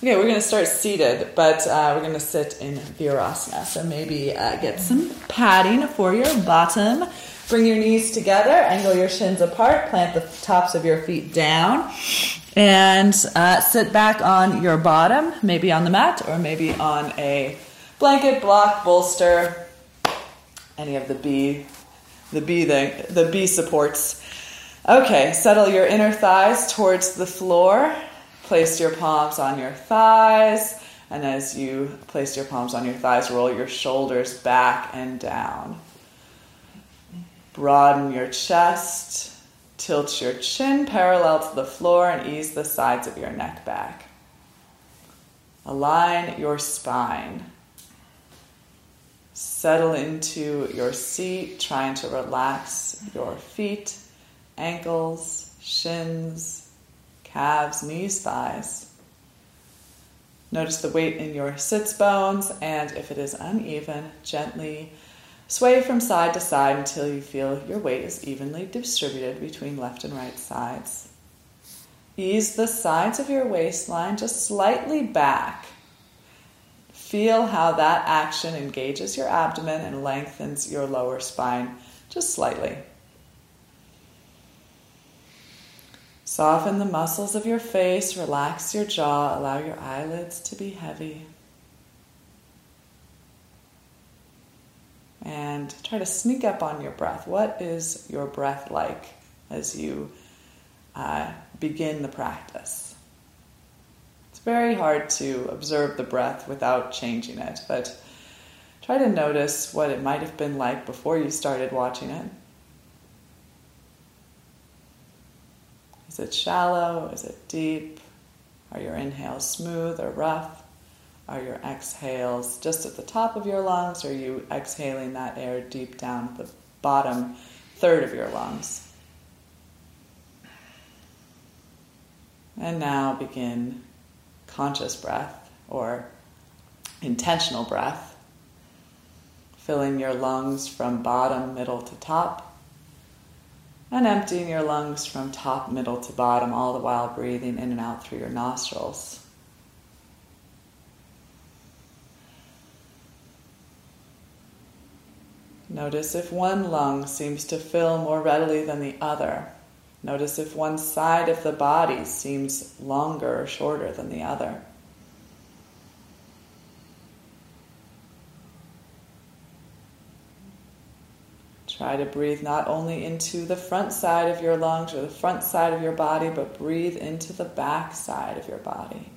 Okay, we're going to start seated, but uh, we're going to sit in Virasana. So maybe uh, get some padding for your bottom. Bring your knees together, angle your shins apart, plant the tops of your feet down, and uh, sit back on your bottom, maybe on the mat or maybe on a blanket, block, bolster, any of the B, the B, the, the B supports. Okay, settle your inner thighs towards the floor. Place your palms on your thighs, and as you place your palms on your thighs, roll your shoulders back and down. Broaden your chest, tilt your chin parallel to the floor, and ease the sides of your neck back. Align your spine. Settle into your seat, trying to relax your feet, ankles, shins, calves, knees, thighs. Notice the weight in your sits bones, and if it is uneven, gently Sway from side to side until you feel your weight is evenly distributed between left and right sides. Ease the sides of your waistline just slightly back. Feel how that action engages your abdomen and lengthens your lower spine just slightly. Soften the muscles of your face, relax your jaw, allow your eyelids to be heavy. and try to sneak up on your breath. What is your breath like as you uh, begin the practice? It's very hard to observe the breath without changing it, but try to notice what it might have been like before you started watching it. Is it shallow? Is it deep? Are your inhales smooth or rough? Are your exhales just at the top of your lungs, or are you exhaling that air deep down at the bottom third of your lungs? And now begin conscious breath or intentional breath, filling your lungs from bottom, middle to top, and emptying your lungs from top, middle to bottom, all the while breathing in and out through your nostrils. Notice if one lung seems to fill more readily than the other. Notice if one side of the body seems longer or shorter than the other. Try to breathe not only into the front side of your lungs or the front side of your body, but breathe into the back side of your body.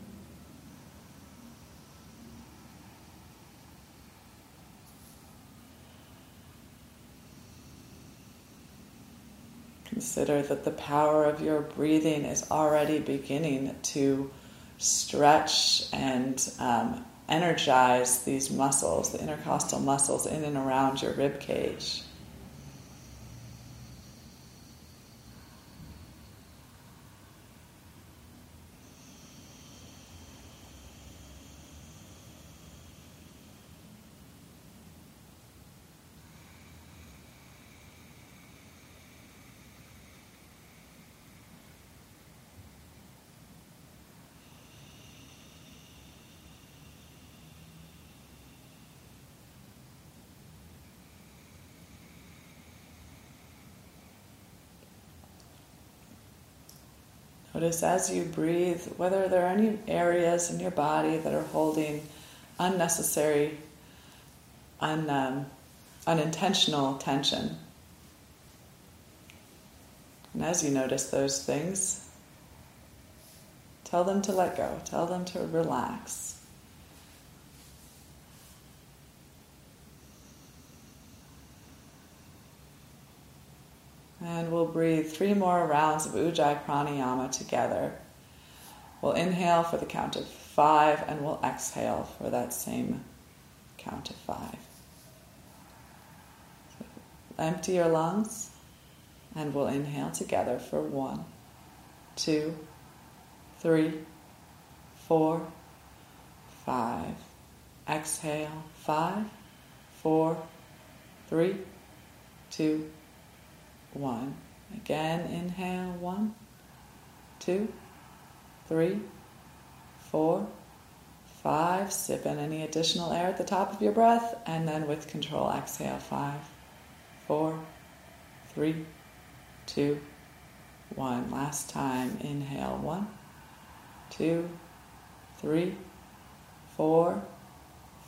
Consider that the power of your breathing is already beginning to stretch and um, energize these muscles, the intercostal muscles in and around your rib cage. Notice as you breathe whether there are any areas in your body that are holding unnecessary, un, um, unintentional tension. And as you notice those things, tell them to let go, tell them to relax. And we'll breathe three more rounds of Ujjayi Pranayama together. We'll inhale for the count of five and we'll exhale for that same count of five. So empty your lungs and we'll inhale together for one, two, three, four, five. Exhale, five, four, three, two, one. Again, inhale, one, two, three, four, five. Sip in any additional air at the top of your breath, and then with control, exhale. Five, four, three, two, one. Last time. Inhale. One, two, three, four,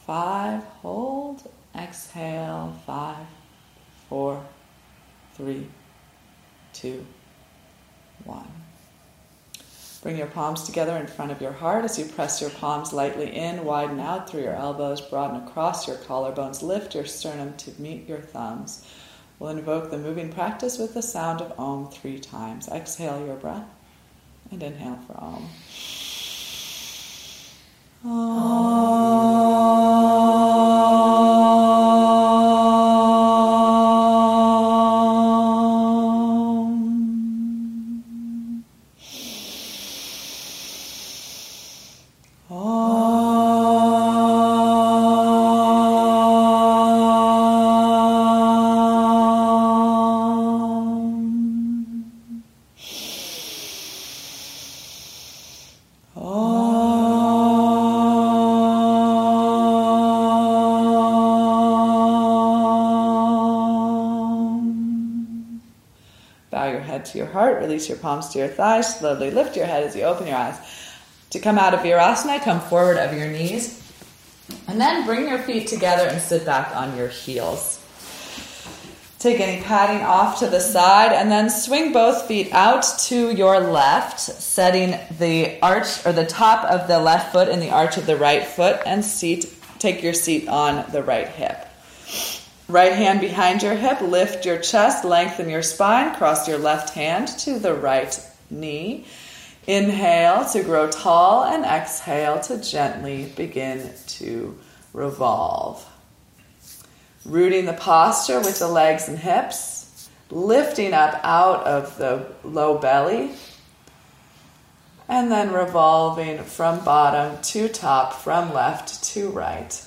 five. Hold. Exhale. Five, four, three, two, one. Bring your palms together in front of your heart as you press your palms lightly in, widen out through your elbows, broaden across your collarbones, lift your sternum to meet your thumbs. We'll invoke the moving practice with the sound of Om three times. Exhale your breath and inhale for Om. Bow heart, release your palms to your thighs, slowly lift your head as you open your eyes. To come out of Virasana, come forward of your knees, and then bring your feet together and sit back on your heels. Take any padding off to the side, and then swing both feet out to your left, setting the arch or the top of the left foot in the arch of the right foot, and seat. Take your seat on the right hip. Right hand behind your hip, lift your chest, lengthen your spine, cross your left hand to the right knee. Inhale to grow tall and exhale to gently begin to revolve. Rooting the posture with the legs and hips, lifting up out of the low belly, and then revolving from bottom to top, from left to right.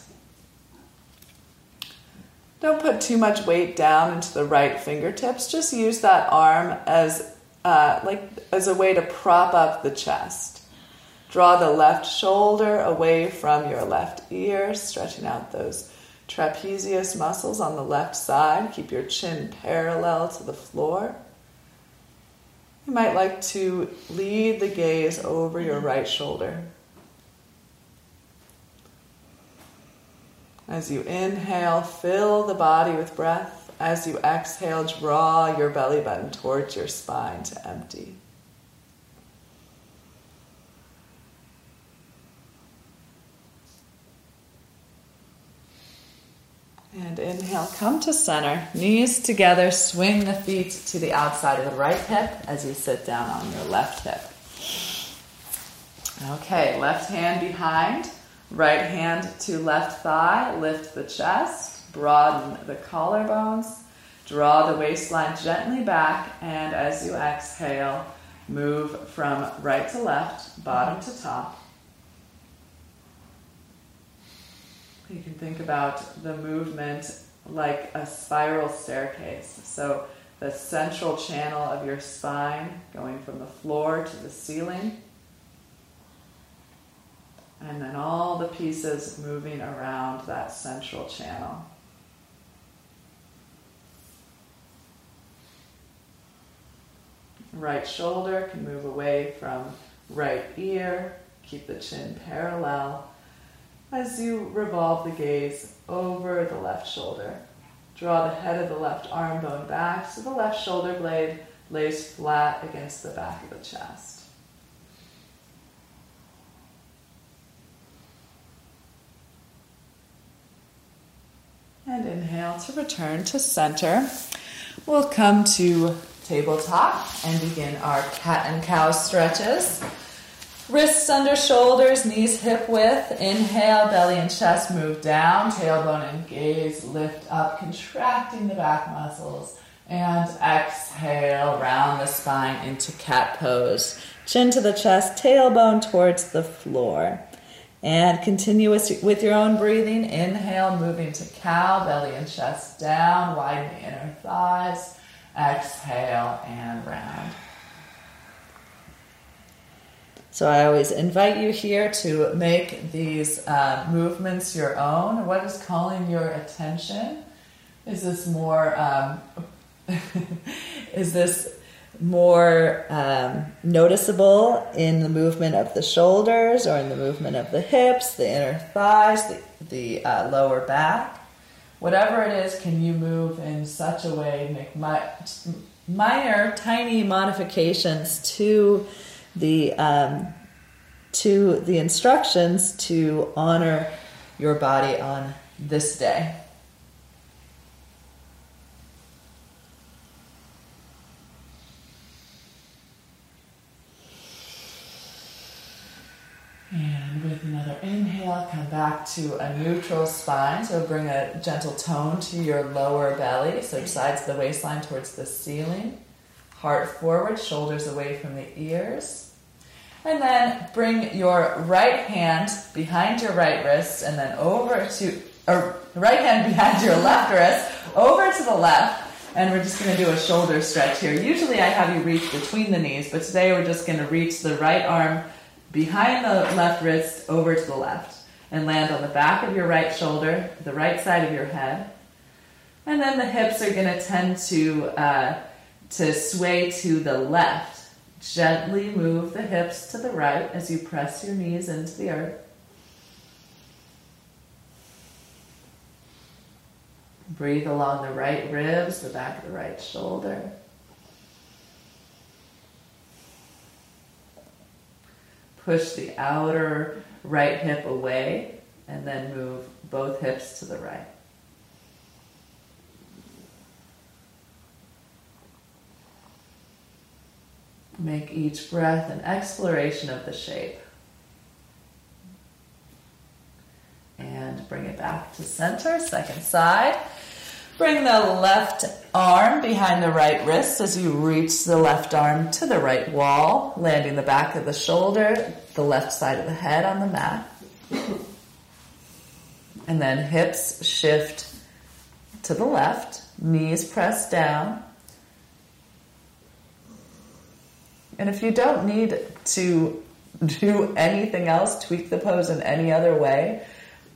Don't put too much weight down into the right fingertips. Just use that arm as uh, like as a way to prop up the chest. Draw the left shoulder away from your left ear, stretching out those trapezius muscles on the left side. Keep your chin parallel to the floor. You might like to lead the gaze over your right shoulder. As you inhale, fill the body with breath. As you exhale, draw your belly button towards your spine to empty. And inhale, come to center, knees together, swing the feet to the outside of the right hip as you sit down on your left hip. Okay, left hand behind, Right hand to left thigh, lift the chest, broaden the collarbones, draw the waistline gently back, and as you exhale, move from right to left, bottom to top. You can think about the movement like a spiral staircase. So, the central channel of your spine going from the floor to the ceiling and then all the pieces moving around that central channel. Right shoulder can move away from right ear. Keep the chin parallel as you revolve the gaze over the left shoulder. Draw the head of the left arm bone back so the left shoulder blade lays flat against the back of the chest. And inhale to return to center. We'll come to tabletop and begin our cat and cow stretches. Wrists under shoulders, knees hip width. Inhale, belly and chest move down, tailbone and gaze lift up, contracting the back muscles. And exhale, round the spine into cat pose. Chin to the chest, tailbone towards the floor. And continue with your own breathing. Inhale, moving to cow, belly and chest down, widen the inner thighs. Exhale and round. So I always invite you here to make these uh, movements your own. What is calling your attention? Is this more? Um, is this more um, noticeable in the movement of the shoulders or in the movement of the hips, the inner thighs, the, the uh, lower back? Whatever it is, can you move in such a way, make my, minor, tiny modifications to the um, to the instructions to honor your body on this day. And with another inhale, come back to a neutral spine. So bring a gentle tone to your lower belly, so sides of the waistline towards the ceiling. Heart forward, shoulders away from the ears. And then bring your right hand behind your right wrist and then over to, or right hand behind your left wrist, over to the left. And we're just going to do a shoulder stretch here. Usually I have you reach between the knees, but today we're just going to reach the right arm behind the left wrist over to the left and land on the back of your right shoulder, the right side of your head. And then the hips are going to tend to, uh, to sway to the left. Gently move the hips to the right as you press your knees into the earth. Breathe along the right ribs, the back of the right shoulder. Push the outer right hip away and then move both hips to the right. Make each breath an exploration of the shape. And bring it back to center, second side. Bring the left arm behind the right wrist as you reach the left arm to the right wall, landing the back of the shoulder, the left side of the head on the mat. And then hips shift to the left, knees press down. And if you don't need to do anything else, tweak the pose in any other way,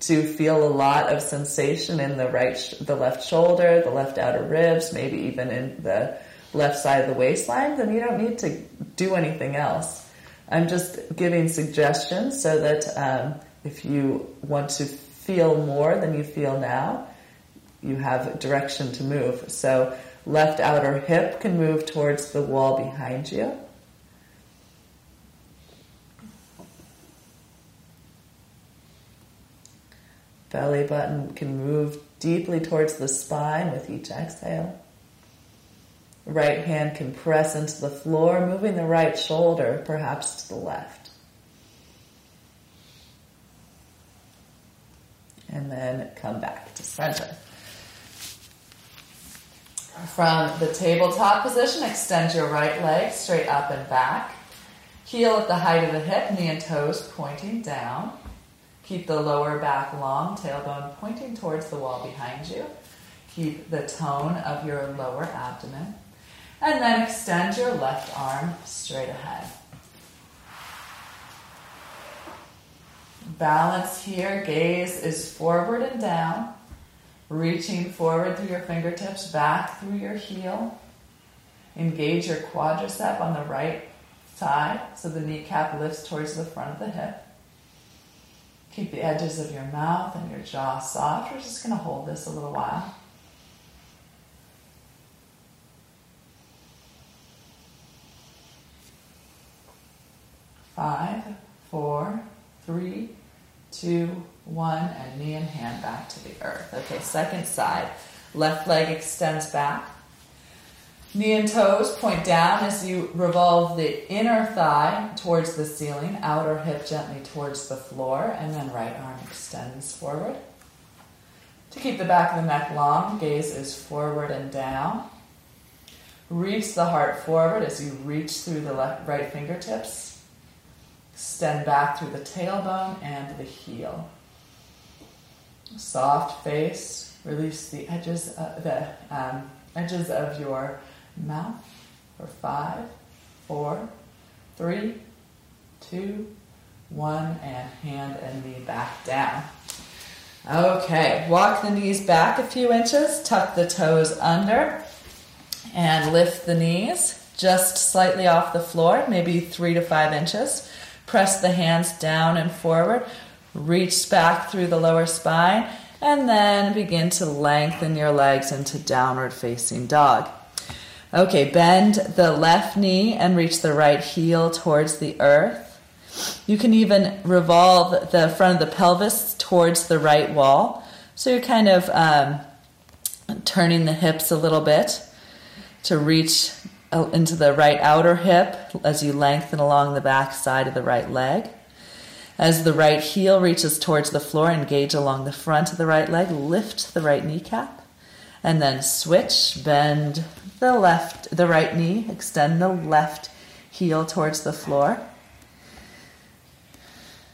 to feel a lot of sensation in the right, the left shoulder, the left outer ribs, maybe even in the left side of the waistline, then you don't need to do anything else. I'm just giving suggestions so that um, if you want to feel more than you feel now, you have direction to move. So left outer hip can move towards the wall behind you. Belly button can move deeply towards the spine with each exhale. Right hand can press into the floor, moving the right shoulder perhaps to the left. And then come back to center. From the tabletop position, extend your right leg straight up and back. Heel at the height of the hip, knee and toes pointing down. Keep the lower back long, tailbone pointing towards the wall behind you. Keep the tone of your lower abdomen. And then extend your left arm straight ahead. Balance here, gaze is forward and down, reaching forward through your fingertips, back through your heel. Engage your quadricep on the right side so the kneecap lifts towards the front of the hip. Keep the edges of your mouth and your jaw soft. We're just going to hold this a little while. Five, four, three, two, one, and knee and hand back to the earth. Okay, second side. Left leg extends back. Knee and toes point down as you revolve the inner thigh towards the ceiling, outer hip gently towards the floor, and then right arm extends forward. To keep the back of the neck long, gaze is forward and down. Reach the heart forward as you reach through the left, right fingertips. Extend back through the tailbone and the heel. Soft face. Release the edges, of the um, edges of your mouth for five, four, three, two, one, and hand and knee back down. Okay, walk the knees back a few inches, tuck the toes under, and lift the knees just slightly off the floor, maybe three to five inches. Press the hands down and forward, reach back through the lower spine, and then begin to lengthen your legs into downward facing dog. Okay, bend the left knee and reach the right heel towards the earth. You can even revolve the front of the pelvis towards the right wall. So you're kind of um, turning the hips a little bit to reach into the right outer hip as you lengthen along the back side of the right leg. As the right heel reaches towards the floor, engage along the front of the right leg, lift the right kneecap, and then switch, bend the left, the right knee, extend the left heel towards the floor.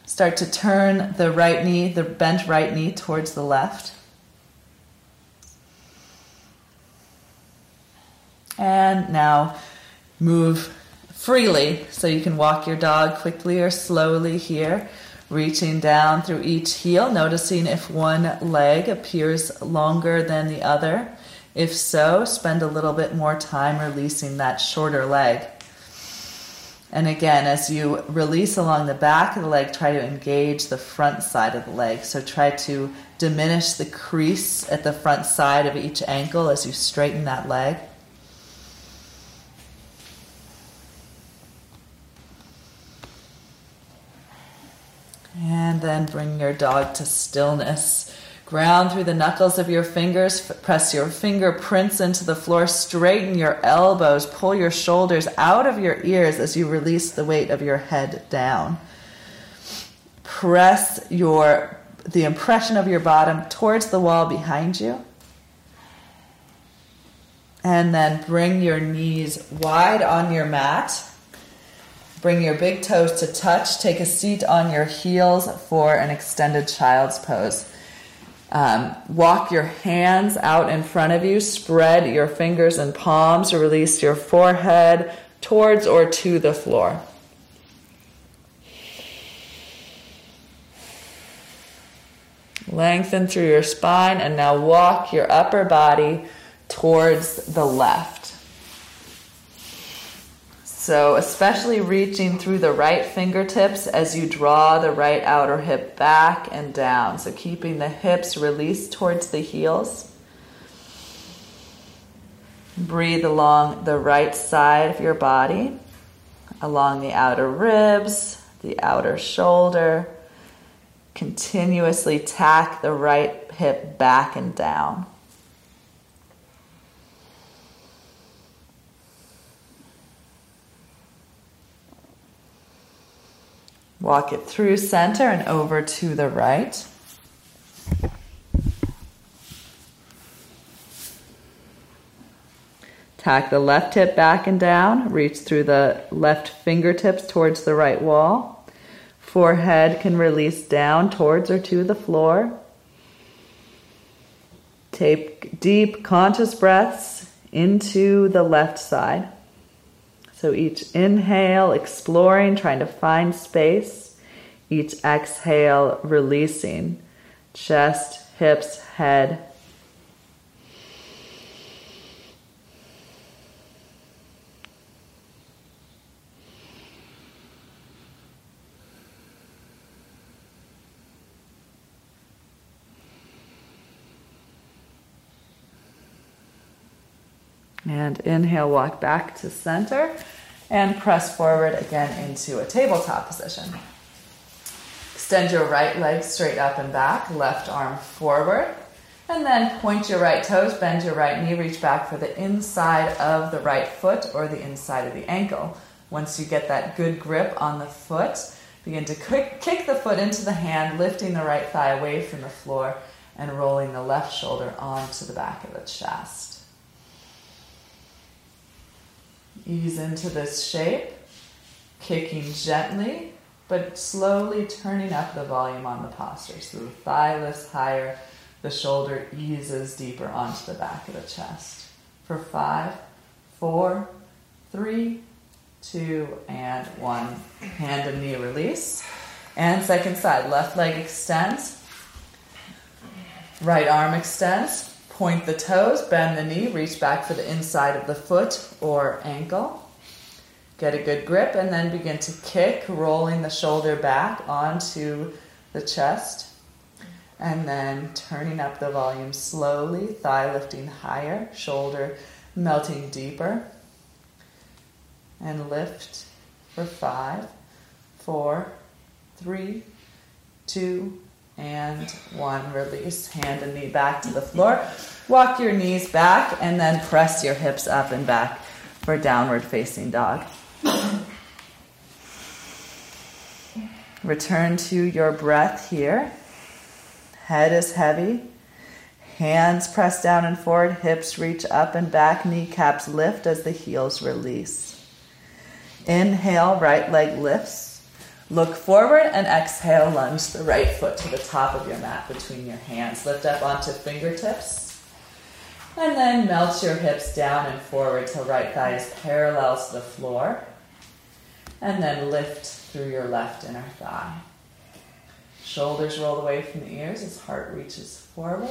Start to turn the right knee, the bent right knee towards the left. And now move freely so you can walk your dog quickly or slowly here, reaching down through each heel, noticing if one leg appears longer than the other. If so, spend a little bit more time releasing that shorter leg. And again, as you release along the back of the leg, try to engage the front side of the leg. So try to diminish the crease at the front side of each ankle as you straighten that leg. And then bring your dog to stillness. Ground through the knuckles of your fingers. Press your fingerprints into the floor. Straighten your elbows. Pull your shoulders out of your ears as you release the weight of your head down. Press your the impression of your bottom towards the wall behind you. And then bring your knees wide on your mat. Bring your big toes to touch. Take a seat on your heels for an extended child's pose. Um, walk your hands out in front of you. Spread your fingers and palms. Release your forehead towards or to the floor. Lengthen through your spine and now walk your upper body towards the left. So, especially reaching through the right fingertips as you draw the right outer hip back and down. So, keeping the hips released towards the heels. Breathe along the right side of your body, along the outer ribs, the outer shoulder. Continuously tack the right hip back and down. Walk it through center and over to the right. Tack the left hip back and down. Reach through the left fingertips towards the right wall. Forehead can release down towards or to the floor. Take deep, conscious breaths into the left side. So each inhale, exploring, trying to find space. Each exhale, releasing. Chest, hips, head. And inhale, walk back to center and press forward again into a tabletop position. Extend your right leg straight up and back, left arm forward, and then point your right toes, bend your right knee, reach back for the inside of the right foot or the inside of the ankle. Once you get that good grip on the foot, begin to kick the foot into the hand, lifting the right thigh away from the floor and rolling the left shoulder onto the back of the chest. Ease into this shape, kicking gently, but slowly turning up the volume on the posture. So the thigh lifts higher, the shoulder eases deeper onto the back of the chest. For five, four, three, two, and one. Hand and knee release. And second side, left leg extends, right arm extends. Point the toes, bend the knee, reach back for the inside of the foot or ankle. Get a good grip and then begin to kick, rolling the shoulder back onto the chest. And then turning up the volume slowly, thigh lifting higher, shoulder melting deeper. And lift for five, four, three, two, and one. Release hand and knee back to the floor. Walk your knees back and then press your hips up and back for downward facing dog. Return to your breath here. Head is heavy. Hands press down and forward, hips reach up and back, kneecaps lift as the heels release. Inhale, right leg lifts. Look forward and exhale, lunge the right foot to the top of your mat between your hands. Lift up onto fingertips. And then melt your hips down and forward till right thigh is parallel to the floor. And then lift through your left inner thigh. Shoulders roll away from the ears as heart reaches forward.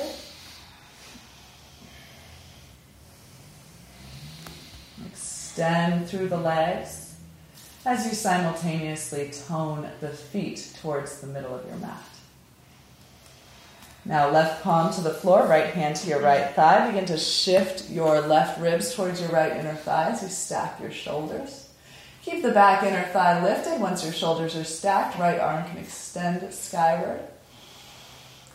Extend through the legs as you simultaneously tone the feet towards the middle of your mat. Now, left palm to the floor, right hand to your right thigh. Begin to shift your left ribs towards your right inner thigh as you stack your shoulders. Keep the back inner thigh lifted. Once your shoulders are stacked, right arm can extend skyward.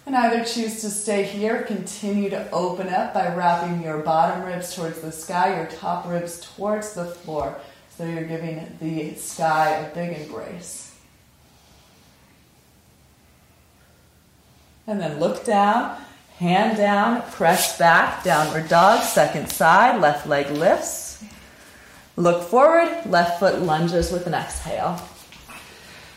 And either choose to stay here, continue to open up by wrapping your bottom ribs towards the sky, your top ribs towards the floor. So you're giving the sky a big embrace. And then look down, hand down, press back, downward dog, second side, left leg lifts. Look forward, left foot lunges with an exhale.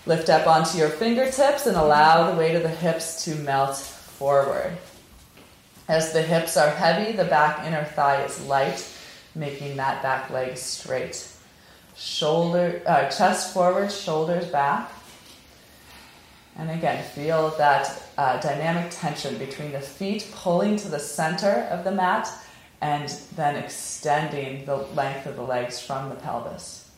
Lift up onto your fingertips and allow the weight of the hips to melt forward. As the hips are heavy, the back inner thigh is light, making that back leg straight. Shoulder, uh, chest forward, shoulders back. And again, feel that uh, dynamic tension between the feet pulling to the center of the mat and then extending the length of the legs from the pelvis.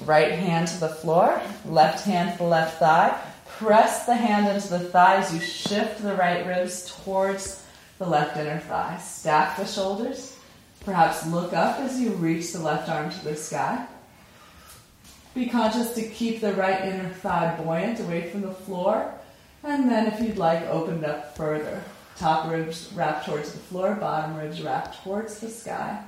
Right hand to the floor, left hand to the left thigh. Press the hand into the thigh as you shift the right ribs towards the left inner thigh. Stack the shoulders. Perhaps look up as you reach the left arm to the sky. Be conscious to keep the right inner thigh buoyant away from the floor. And then, if you'd like, open it up further. Top ribs wrapped towards the floor, bottom ribs wrapped towards the sky.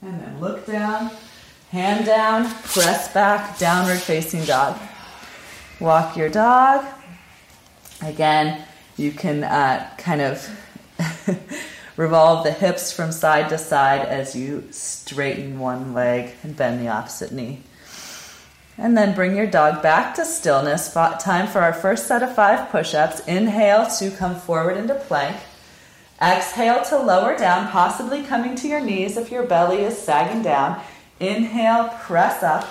And then look down, hand down, press back, downward facing dog. Walk your dog. Again, you can uh, kind of revolve the hips from side to side as you straighten one leg and bend the opposite knee. And then bring your dog back to stillness. Time for our first set of five push ups. Inhale to come forward into plank. Exhale to lower down, possibly coming to your knees if your belly is sagging down. Inhale, press up.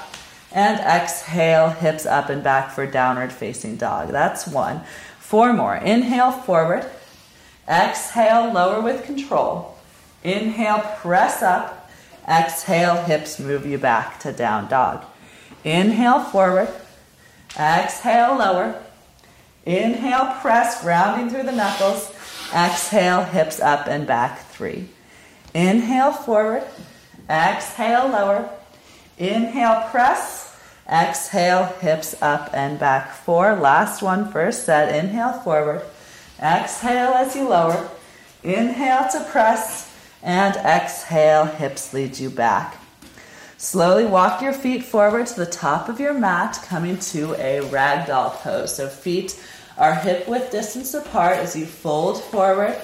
And exhale, hips up and back for downward facing dog. That's one. Four more. Inhale, forward. Exhale, lower with control. Inhale, press up. Exhale, hips move you back to down dog. Inhale forward. Exhale lower. Inhale press, grounding through the knuckles. Exhale hips up and back. Three. Inhale forward. Exhale lower. Inhale press. Exhale hips up and back. Four. Last one, first set. Inhale forward. Exhale as you lower. Inhale to press. And exhale, hips lead you back. Slowly walk your feet forward to the top of your mat, coming to a ragdoll pose. So feet are hip width distance apart as you fold forward.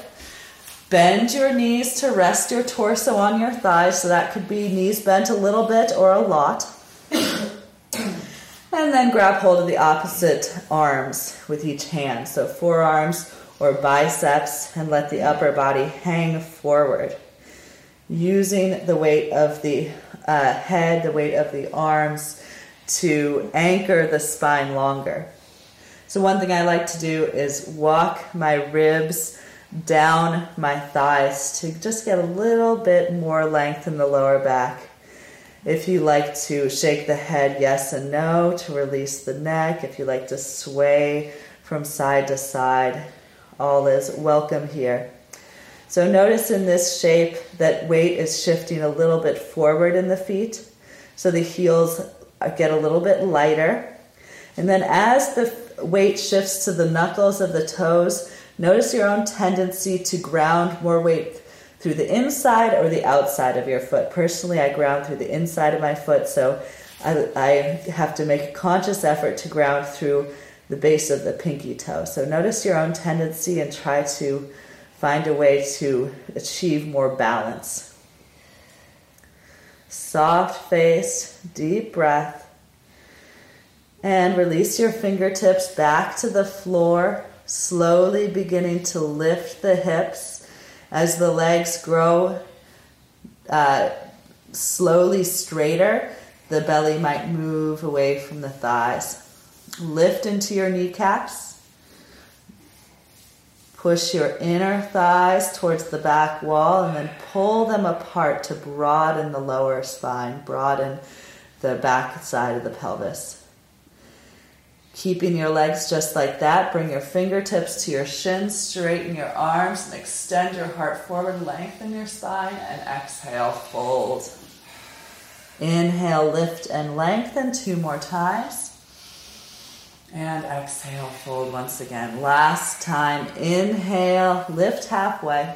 Bend your knees to rest your torso on your thighs. So that could be knees bent a little bit or a lot. And then grab hold of the opposite arms with each hand. So forearms or biceps and let the upper body hang forward. Using the weight of the uh, head, the weight of the arms to anchor the spine longer. So, one thing I like to do is walk my ribs down my thighs to just get a little bit more length in the lower back. If you like to shake the head yes and no to release the neck, if you like to sway from side to side, all is welcome here. So notice in this shape that weight is shifting a little bit forward in the feet. So the heels get a little bit lighter. And then as the weight shifts to the knuckles of the toes, notice your own tendency to ground more weight through the inside or the outside of your foot. Personally, I ground through the inside of my foot, so I, I have to make a conscious effort to ground through the base of the pinky toe. So notice your own tendency and try to find a way to achieve more balance. Soft face, deep breath, and release your fingertips back to the floor, slowly beginning to lift the hips as the legs grow uh, slowly straighter, the belly might move away from the thighs. Lift into your kneecaps. Push your inner thighs towards the back wall and then pull them apart to broaden the lower spine, broaden the back side of the pelvis. Keeping your legs just like that, bring your fingertips to your shins, straighten your arms, and extend your heart forward, lengthen your spine, and exhale, fold. Inhale, lift and lengthen two more times. And exhale, fold once again. Last time, inhale, lift halfway.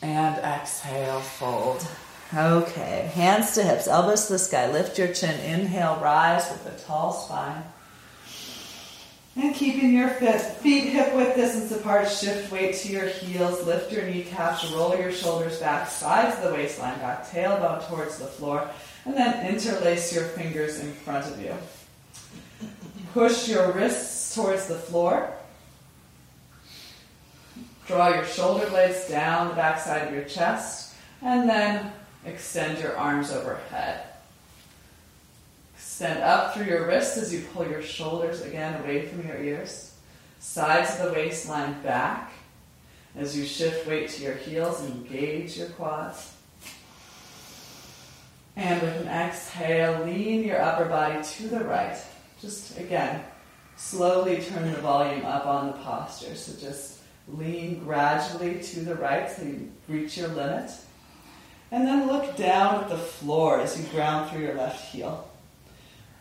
And exhale, fold. Okay, hands to hips, elbows to the sky. Lift your chin. Inhale, rise with a tall spine. And keeping your feet hip width distance apart, shift weight to your heels, lift your kneecaps, roll your shoulders back, sides of the waistline back, tailbone towards the floor, and then interlace your fingers in front of you. Push your wrists towards the floor. Draw your shoulder blades down the backside of your chest, and then extend your arms overhead. Stand up through your wrists as you pull your shoulders again away from your ears. Sides of the waistline back as you shift weight to your heels and engage your quads. And with an exhale, lean your upper body to the right. Just again, slowly turn the volume up on the posture. So just lean gradually to the right so you reach your limit. And then look down at the floor as you ground through your left heel.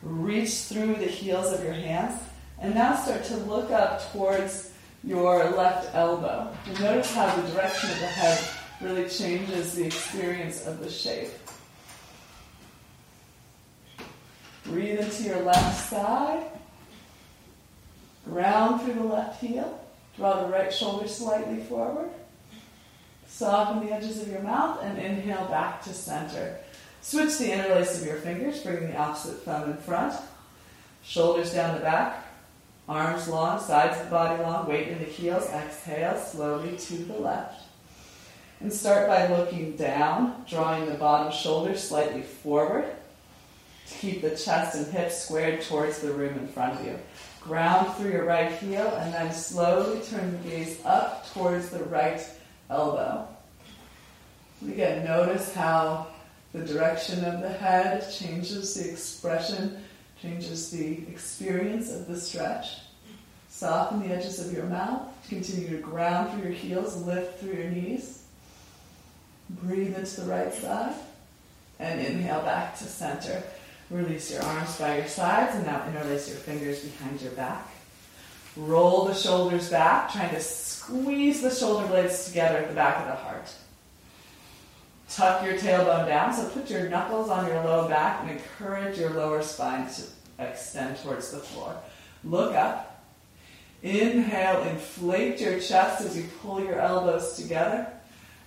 Reach through the heels of your hands and now start to look up towards your left elbow. And notice how the direction of the head really changes the experience of the shape. Breathe into your left side. Ground through the left heel. Draw the right shoulder slightly forward. Soften the edges of your mouth and inhale back to center. Switch the interlace of your fingers, bringing the opposite thumb in front. Shoulders down the back, arms long, sides of the body long, weight in the heels. Exhale slowly to the left. And start by looking down, drawing the bottom shoulder slightly forward to keep the chest and hips squared towards the room in front of you. Ground through your right heel and then slowly turn the gaze up towards the right elbow. again, notice how the direction of the head changes the expression, changes the experience of the stretch. Soften the edges of your mouth. Continue to ground through your heels, lift through your knees. Breathe into the right side. And inhale back to center. Release your arms by your sides and now interlace your fingers behind your back. Roll the shoulders back, trying to squeeze the shoulder blades together at the back of the heart. Tuck your tailbone down, so put your knuckles on your low back and encourage your lower spine to extend towards the floor. Look up. Inhale, inflate your chest as you pull your elbows together.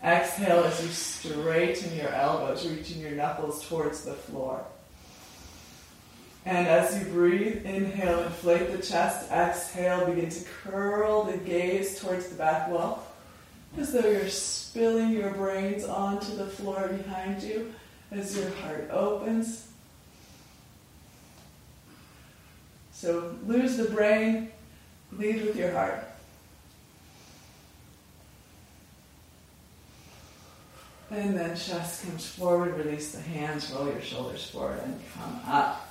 Exhale as you straighten your elbows, reaching your knuckles towards the floor. And as you breathe, inhale, inflate the chest. Exhale, begin to curl the gaze towards the back wall, as though you're spilling your brains onto the floor behind you as your heart opens. So lose the brain, lead with your heart. And then chest comes forward, release the hands, roll your shoulders forward, and come up.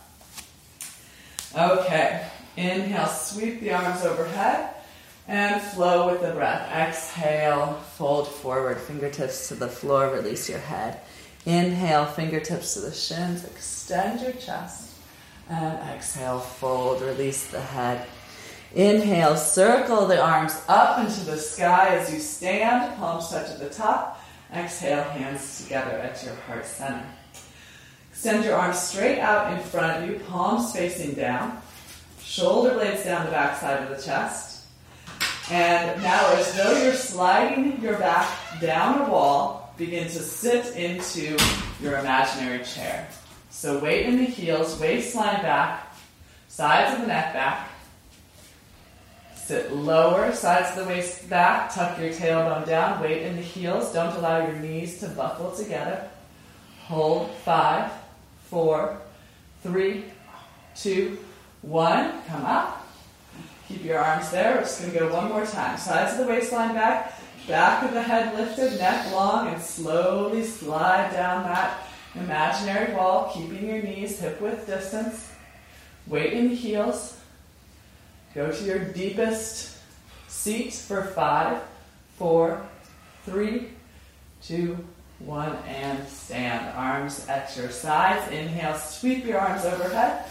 Okay, inhale, sweep the arms overhead and flow with the breath. Exhale, fold forward, fingertips to the floor, release your head. Inhale, fingertips to the shins, extend your chest. And exhale, fold, release the head. Inhale, circle the arms up into the sky as you stand, palms touch at the top. Exhale, hands together at your heart center. Extend your arms straight out in front of you, palms facing down, shoulder blades down the back side of the chest. And now, as though you're sliding your back down a wall, begin to sit into your imaginary chair. So, weight in the heels, waistline back, sides of the neck back. Sit lower, sides of the waist back, tuck your tailbone down, weight in the heels. Don't allow your knees to buckle together. Hold five, four, three, two, one. Come up. Keep your arms there. We're just going to go one more time. Sides of the waistline back, back of the head lifted, neck long, and slowly slide down that imaginary wall, keeping your knees hip width distance. Weight in the heels. Go to your deepest seat for five, four, three, two, one, and stand. Arms at your sides. Inhale, sweep your arms overhead.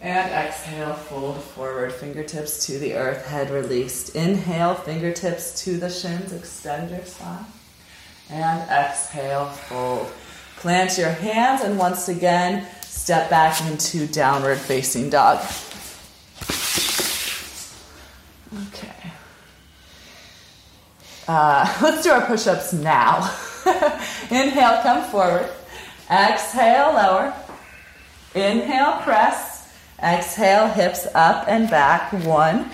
And exhale, fold forward, fingertips to the earth, head released. Inhale, fingertips to the shins, extend your spine. And exhale, fold. Plant your hands, and once again, step back into downward facing dog. Okay. Uh, let's do our push ups now. Inhale, come forward. Exhale, lower. Inhale, press. Exhale, hips up and back. One.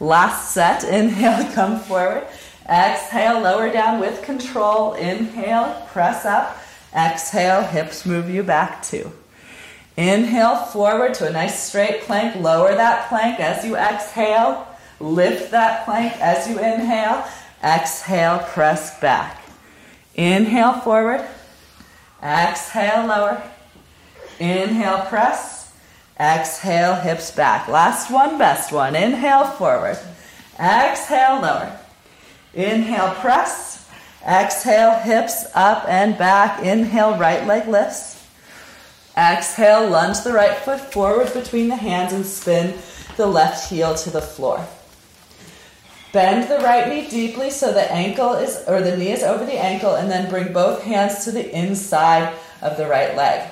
Last set. Inhale, come forward. Exhale, lower down with control. Inhale, press up. Exhale, hips move you back two. Inhale forward to a nice straight plank. Lower that plank as you exhale. Lift that plank as you inhale. Exhale, press back. Inhale forward. Exhale, lower. Inhale, press. Exhale, hips back. Last one, best one. Inhale forward. Exhale, lower. Inhale, press. Exhale, hips up and back. Inhale, right leg lifts. Exhale, lunge the right foot forward between the hands and spin the left heel to the floor. Bend the right knee deeply so the ankle is, or the knee is over the ankle, and then bring both hands to the inside of the right leg.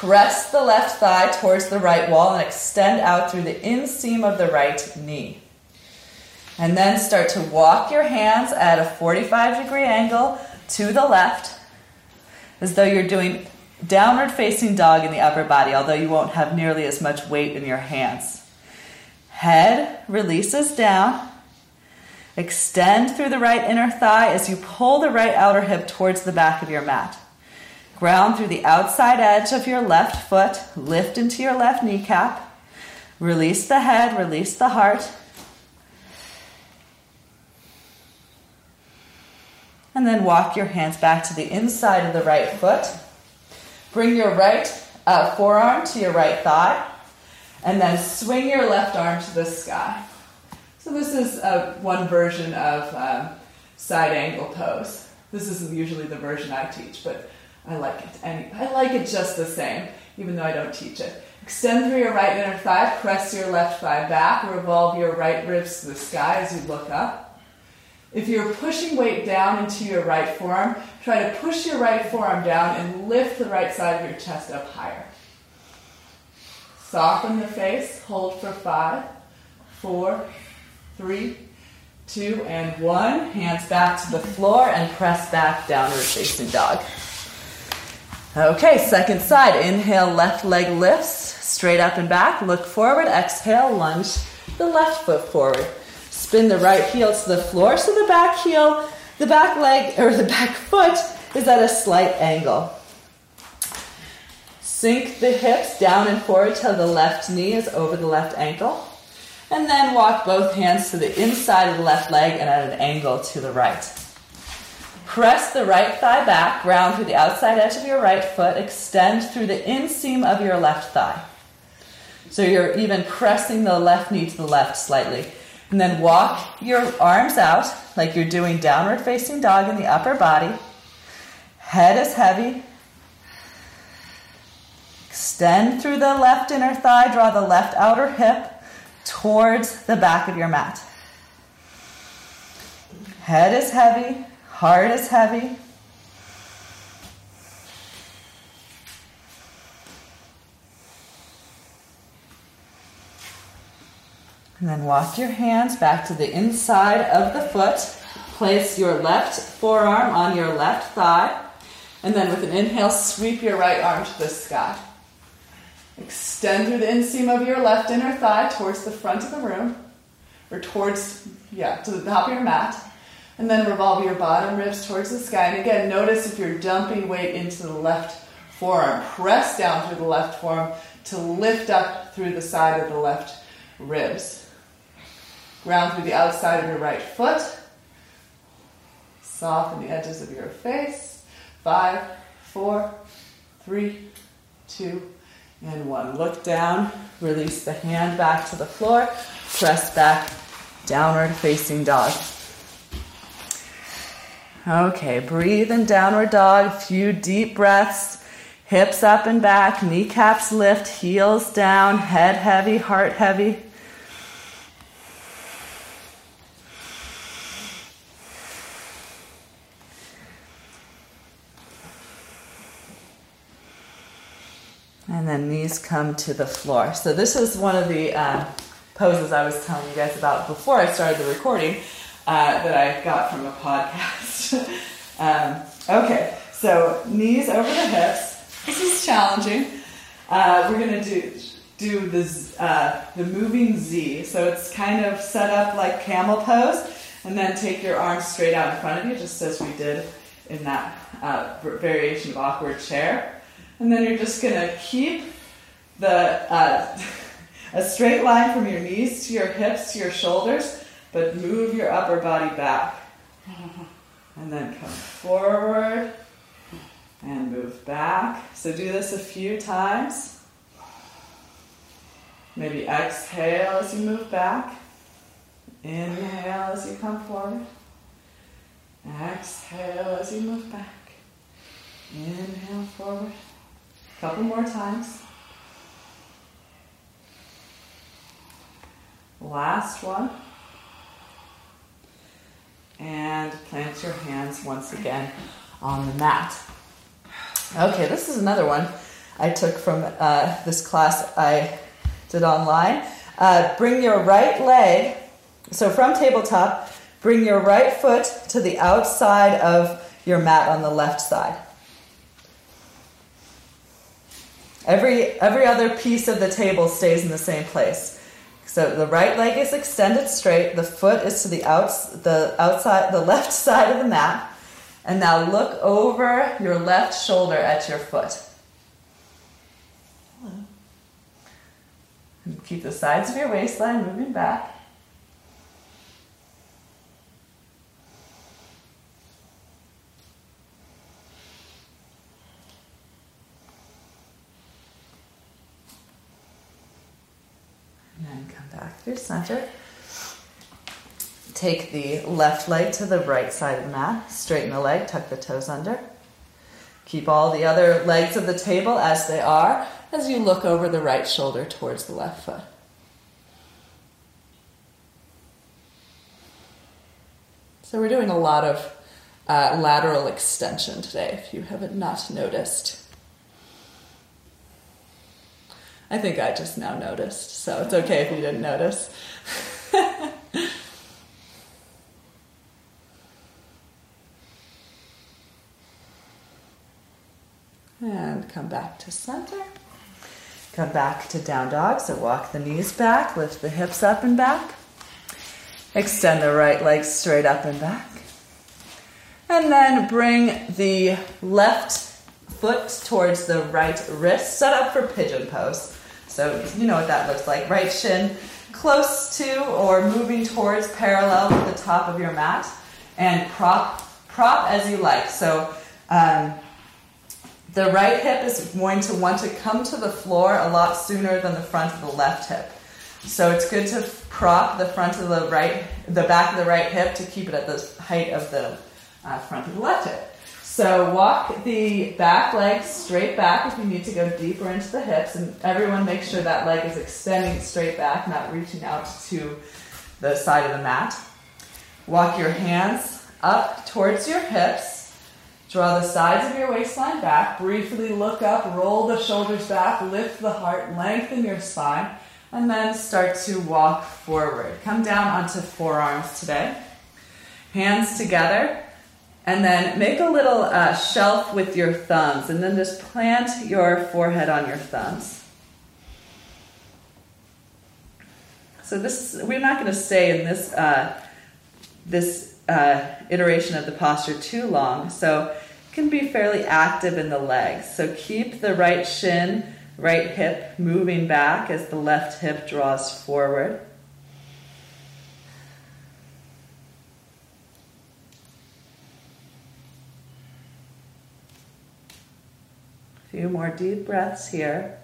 Press the left thigh towards the right wall and extend out through the inseam of the right knee. And then start to walk your hands at a 45 degree angle to the left, as though you're doing downward facing dog in the upper body, although you won't have nearly as much weight in your hands. Head releases down. Extend through the right inner thigh as you pull the right outer hip towards the back of your mat. Ground through the outside edge of your left foot. Lift into your left kneecap. Release the head, release the heart. And then walk your hands back to the inside of the right foot. Bring your right uh, forearm to your right thigh and then swing your left arm to the sky. So this is uh, one version of um, side angle pose. This is usually the version I teach, but I like it. And I like it just the same, even though I don't teach it. Extend through your right inner thigh, press your left thigh back, revolve your right ribs to the sky as you look up. If you're pushing weight down into your right forearm, try to push your right forearm down and lift the right side of your chest up higher. Soften the face. Hold for five, four, three, two, and one. Hands back to the floor and press back downward facing dog. Okay, second side. Inhale, left leg lifts, straight up and back. Look forward. Exhale, lunge the left foot forward. Spin the right heel to the floor so the back heel, the back leg, or the back foot is at a slight angle. Sink the hips down and forward till the left knee is over the left ankle. And then walk both hands to the inside of the left leg and at an angle to the right. Press the right thigh back, ground through the outside edge of your right foot, extend through the inseam of your left thigh. So you're even pressing the left knee to the left slightly. And then walk your arms out like you're doing downward facing dog in the upper body. Head is heavy. Extend through the left inner thigh, draw the left outer hip towards the back of your mat. Head is heavy, heart is heavy. And then walk your hands back to the inside of the foot. Place your left forearm on your left thigh. And then with an inhale, sweep your right arm to the sky. Extend through the inseam of your left inner thigh towards the front of the room, or towards, yeah, to the top of your mat. And then revolve your bottom ribs towards the sky. And again, notice if you're dumping weight into the left forearm. Press down through the left forearm to lift up through the side of the left ribs. Ground through the outside of your right foot. Soften the edges of your face. Five, four, three, two, and one. Look down, release the hand back to the floor, press back, downward facing dog. Okay, breathe in downward dog, a few deep breaths, hips up and back, kneecaps lift, heels down, head heavy, heart heavy. And then knees come to the floor. So, this is one of the uh, poses I was telling you guys about before I started the recording uh, that I got from a podcast. um, okay, so knees over the hips. This is challenging. Uh, we're to do do this uh, the moving Z. So it's kind of set up like camel pose, and then take your arms straight out in front of you, just as we did in that uh, variation of awkward chair. And then you're just to keep the uh, a straight line from your knees to your hips to your shoulders, but move your upper body back. And then come forward and move back. So do this a few times. Maybe exhale as you move back. Inhale as you come forward. Exhale as you move back. Inhale forward. A Couple more times. Last one. And plant your hands once again on the mat. Okay, this is another one I took from uh, this class I did online. Uh, bring your right leg, so from tabletop, bring your right foot to the outside of your mat on the left side. Every, every other piece of the table stays in the same place. So the right leg is extended straight, the foot is to the, outs, the outside, the left side of the mat. And now look over your left shoulder at your foot. And keep the sides of your waistline moving back. And then come back through center. Take the left leg to the right side of the mat. Straighten the leg, tuck the toes under. Keep all the other legs of the table as they are as you look over the right shoulder towards the left foot. So, we're doing a lot of uh, lateral extension today, if you haven't not noticed. I think I just now noticed, so it's okay if you didn't notice. And come back to center. Come back to down dog. So walk the knees back, lift the hips up and back. Extend the right leg straight up and back. And then bring the left foot towards the right wrist. Set up for pigeon pose. So you know what that looks like. Right shin close to or moving towards parallel with the top of your mat. And prop, prop as you like. So um, the right hip is going to want to come to the floor a lot sooner than the front of the left hip. So it's good to prop the front of the right, the back of the right hip to keep it at the height of the uh, front of the left hip. So walk the back leg straight back if you need to go deeper into the hips, and everyone make sure that leg is extending straight back, not reaching out to the side of the mat. Walk your hands up towards your hips. Draw the sides of your waistline back. Briefly look up, roll the shoulders back, lift the heart, lengthen your spine, and then start to walk forward. Come down onto forearms today. Hands together, and then make a little uh, shelf with your thumbs, and then just plant your forehead on your thumbs. So this we're not going to stay in this uh, this uh, iteration of the posture too long. So it can be fairly active in the legs. So keep the right shin, right hip moving back as the left hip draws forward. Few more deep breaths here.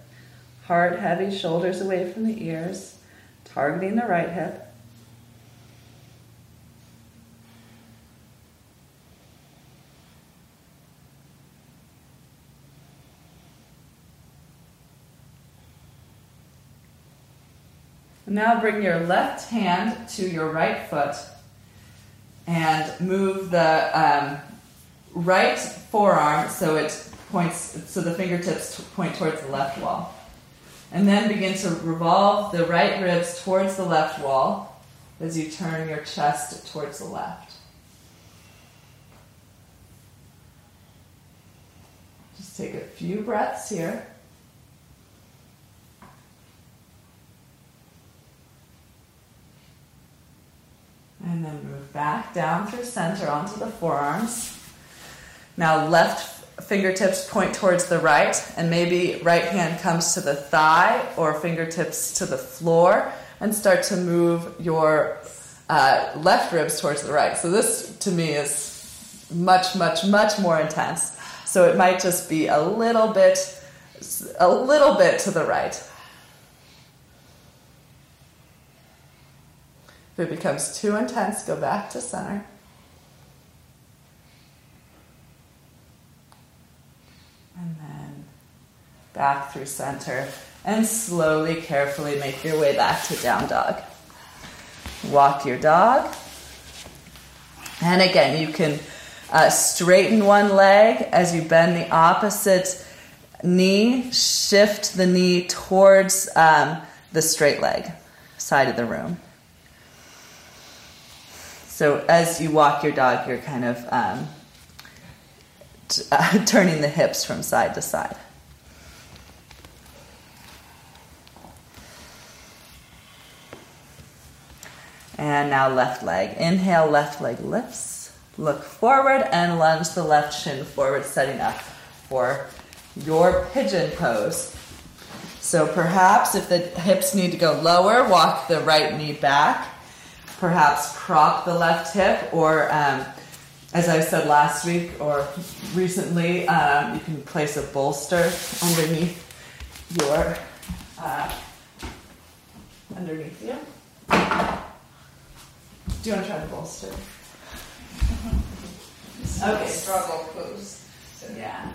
Heart heavy, shoulders away from the ears, targeting the right hip. Now bring your left hand to your right foot and move the um, right forearm so it points, so the fingertips point towards the left wall. And then begin to revolve the right ribs towards the left wall as you turn your chest towards the left. Just take a few breaths here. And then move back down through center onto the forearms. Now, left fingertips point towards the right, and maybe right hand comes to the thigh or fingertips to the floor, and start to move your uh, left ribs towards the right. So, this to me is much, much, much more intense. So, it might just be a little bit, a little bit to the right. If it becomes too intense, go back to center. And then back through center. And slowly, carefully make your way back to down dog. Walk your dog. And again, you can uh, straighten one leg as you bend the opposite knee, shift the knee towards um, the straight leg side of the room. So as you walk your dog, you're kind of um, t- uh, turning the hips from side to side. And now left leg. Inhale, left leg lifts. Look forward and lunge the left shin forward, setting up for your pigeon pose. So perhaps if the hips need to go lower, walk the right knee back perhaps prop the left hip, or um, as I said last week or recently, um, you can place a bolster underneath your uh, underneath you. Do you want to try the bolster? Okay. Struggle pose. So, yeah.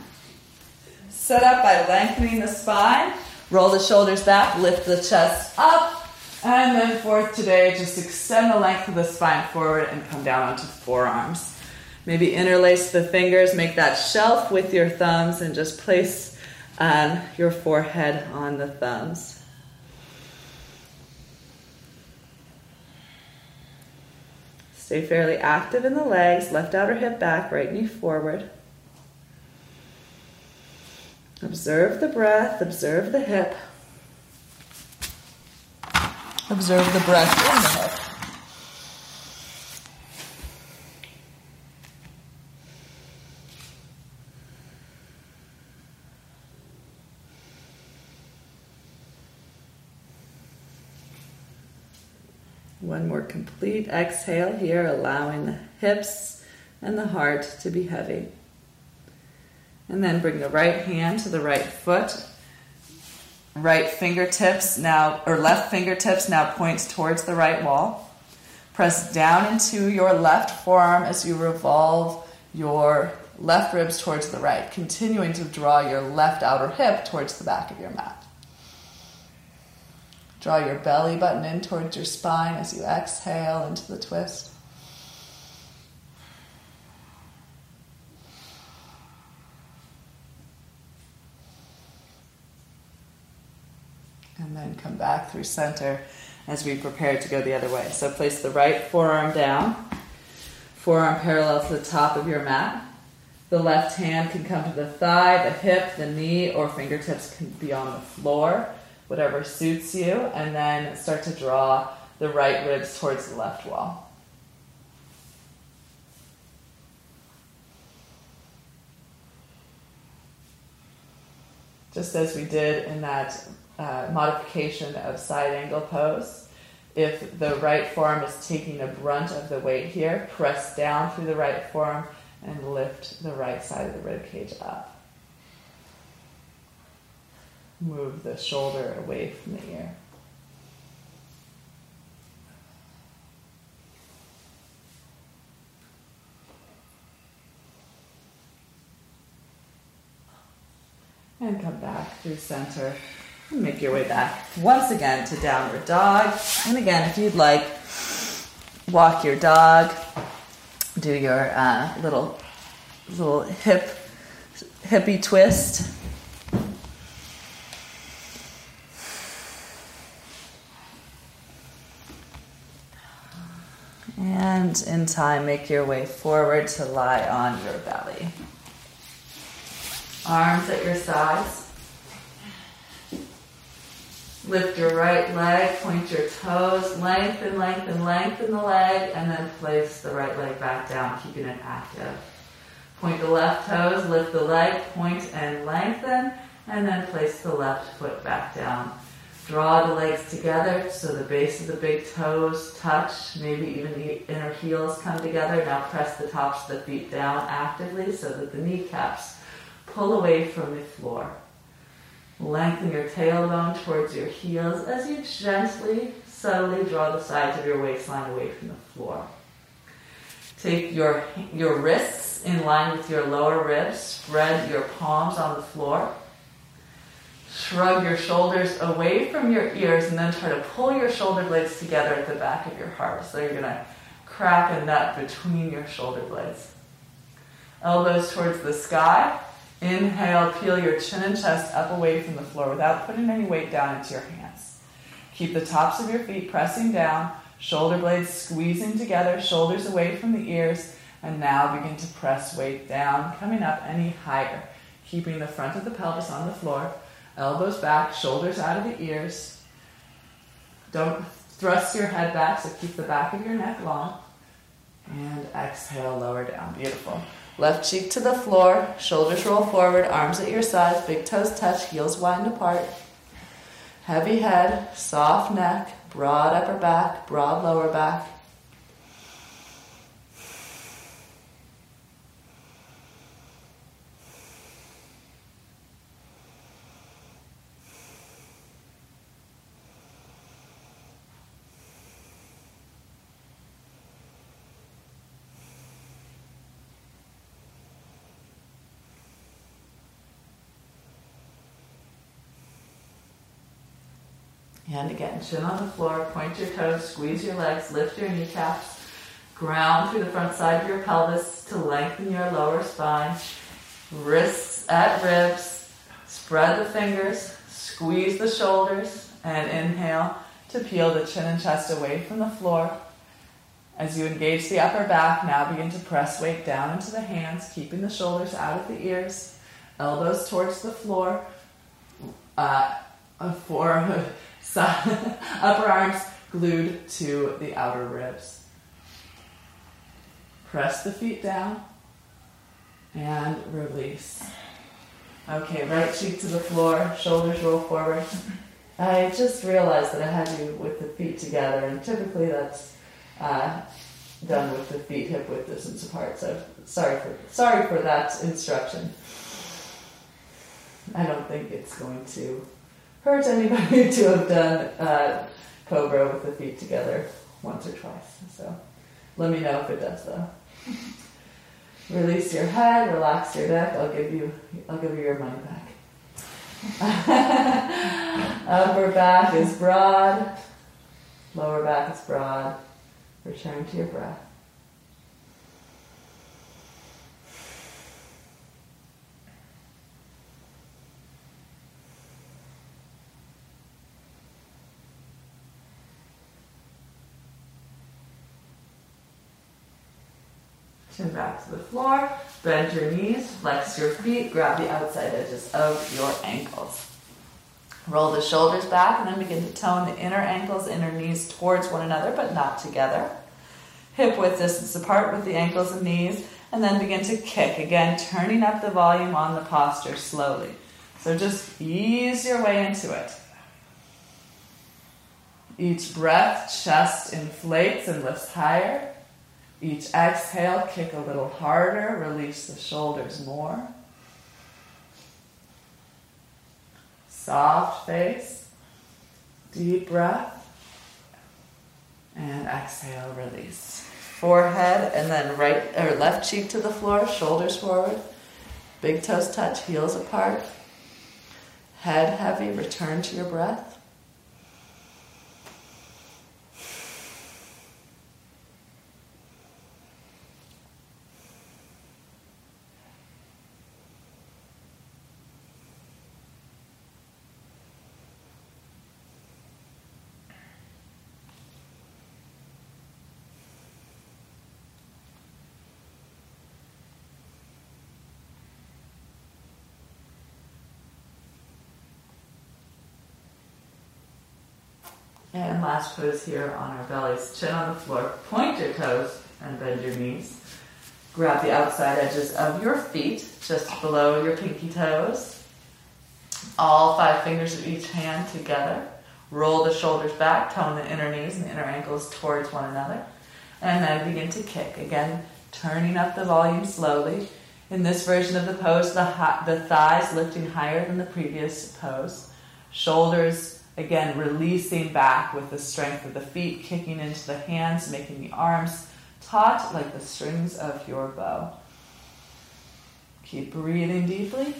Set up by lengthening the spine. Roll the shoulders back. Lift the chest up. And then fourth today, just extend the length of the spine forward and come down onto the forearms. Maybe interlace the fingers, make that shelf with your thumbs, and just place um, your forehead on the thumbs. Stay fairly active in the legs, left outer hip back, right knee forward. Observe the breath, observe the hip. Observe the breath in the hip. One more complete exhale here, allowing the hips and the heart to be heavy. And then bring the right hand to the right foot. Right fingertips now, or left fingertips now points towards the right wall. Press down into your left forearm as you revolve your left ribs towards the right, continuing to draw your left outer hip towards the back of your mat. Draw your belly button in towards your spine as you exhale into the twist. And then come back through center as we prepare to go the other way. So place the right forearm down, forearm parallel to the top of your mat. The left hand can come to the thigh, the hip, the knee, or fingertips can be on the floor, whatever suits you. And then start to draw the right ribs towards the left wall. Just as we did in that uh, modification of side angle pose. If the right forearm is taking the brunt of the weight here, press down through the right forearm and lift the right side of the rib cage up. Move the shoulder away from the ear. And come back through center And Make your way back once again to downward dog. And again, if you'd like, walk your dog, do your uh, little little hip hippie twist. In time, make your way forward to lie on your belly. Arms at your sides. Lift your right leg, point your toes, lengthen, lengthen, lengthen the leg, and then place the right leg back down, keeping it active. Point the left toes, lift the leg, point and lengthen, and then place the left foot back down. Draw the legs together so the base of the big toes touch, maybe even the inner heels come together. Now press the tops of the feet down actively so that the kneecaps pull away from the floor. Lengthen your tailbone towards your heels as you gently, subtly draw the sides of your waistline away from the floor. Take your, your wrists in line with your lower ribs. Spread your palms on the floor. Shrug your shoulders away from your ears and then try to pull your shoulder blades together at the back of your heart. So you're going to crack a nut between your shoulder blades. Elbows towards the sky. Inhale, peel your chin and chest up away from the floor without putting any weight down into your hands. Keep the tops of your feet pressing down, shoulder blades squeezing together, shoulders away from the ears, and now begin to press weight down, coming up any higher. Keeping the front of the pelvis on the floor, elbows back, shoulders out of the ears. Don't thrust your head back, so keep the back of your neck long. And exhale, lower down. Beautiful. Left cheek to the floor, shoulders roll forward, arms at your sides, big toes touch, heels wind apart. Heavy head, soft neck, broad upper back, broad lower back. And again, chin on the floor, point your toes, squeeze your legs, lift your kneecaps, ground through the front side of your pelvis to lengthen your lower spine. Wrists at ribs, spread the fingers, squeeze the shoulders, and inhale to peel the chin and chest away from the floor. As you engage the upper back, now begin to press weight down into the hands, keeping the shoulders out of the ears. elbows towards the floor, uh, for upper arms glued to the outer ribs. Press the feet down and release. Okay, right cheek to the floor, shoulders roll forward. I just realized that I had you with the feet together, and typically that's uh, done with the feet hip width distance apart. So sorry for sorry for that instruction. I don't think it's going to hurt anybody to have done uh, cobra with the feet together once or twice. So let me know if it does though. Release your head, relax your neck. I'll give you I'll give you your money back. Upper back is broad, lower back is broad. Return to your breath. Chin back to the floor, bend your knees, flex your feet, grab the outside edges of your ankles. Roll the shoulders back and then begin to tone the inner ankles, inner knees towards one another but not together. Hip width distance apart with the ankles and knees, and then begin to kick. Again, turning up the volume on the posture slowly. So just ease your way into it. Each breath, chest inflates and lifts higher. Each exhale, kick a little harder, release the shoulders more. Soft face, deep breath, and exhale, release. Forehead and then right or left cheek to the floor, shoulders forward, big toes touch, heels apart. Head heavy, return to your breath. And last pose here on our bellies, chin on the floor, point your toes and bend your knees. Grab the outside edges of your feet just below your pinky toes. All five fingers of each hand together. Roll the shoulders back, tone the inner knees and the inner ankles towards one another. And then begin to kick. Again, turning up the volume slowly. In this version of the pose, the, the thighs lifting higher than the previous pose. Shoulders Again, releasing back with the strength of the feet, kicking into the hands, making the arms taut like the strings of your bow. Keep breathing deeply.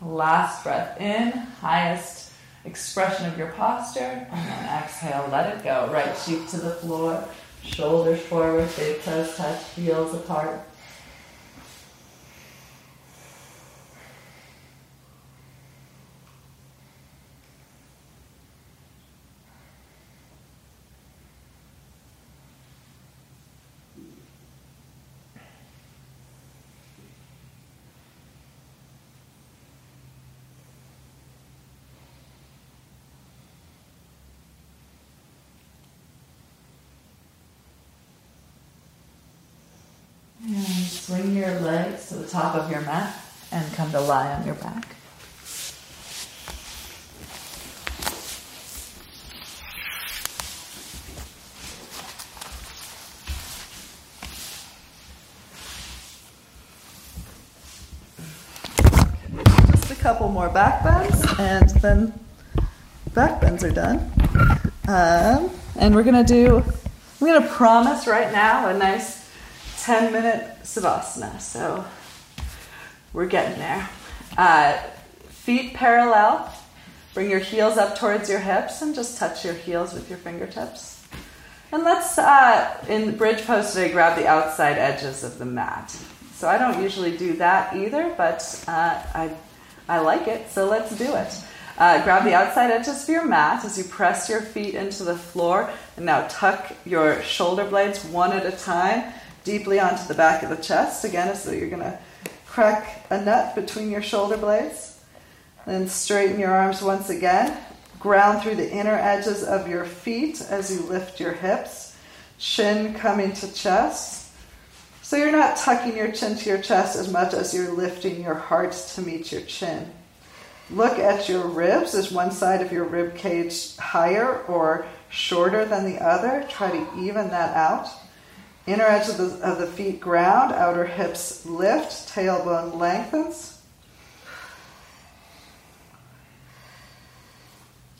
Last breath in, highest expression of your posture, and then exhale, let it go. Right cheek to the floor, shoulders forward, big toes touch, heels apart. Swing your legs to the top of your mat and come to lie on your back. Just a couple more back bends, and then back bends are done. Um, and we're gonna do. I'm gonna promise right now a nice 10 minute Savasana. So we're getting there. Uh, feet parallel. Bring your heels up towards your hips and just touch your heels with your fingertips. And let's, uh, in bridge pose today, grab the outside edges of the mat. So I don't usually do that either, but uh, I, I like it, so let's do it. Uh, grab the outside edges of your mat as you press your feet into the floor, and now tuck your shoulder blades one at a time deeply onto the back of the chest. Again, so you're going to Crack a nut between your shoulder blades. Then straighten your arms once again. Ground through the inner edges of your feet as you lift your hips. Chin coming to chest. So you're not tucking your chin to your chest as much as you're lifting your heart to meet your chin. Look at your ribs. Is one side of your rib cage higher or shorter than the other? Try to even that out. Inner edge of the, of the feet ground, outer hips lift, tailbone lengthens.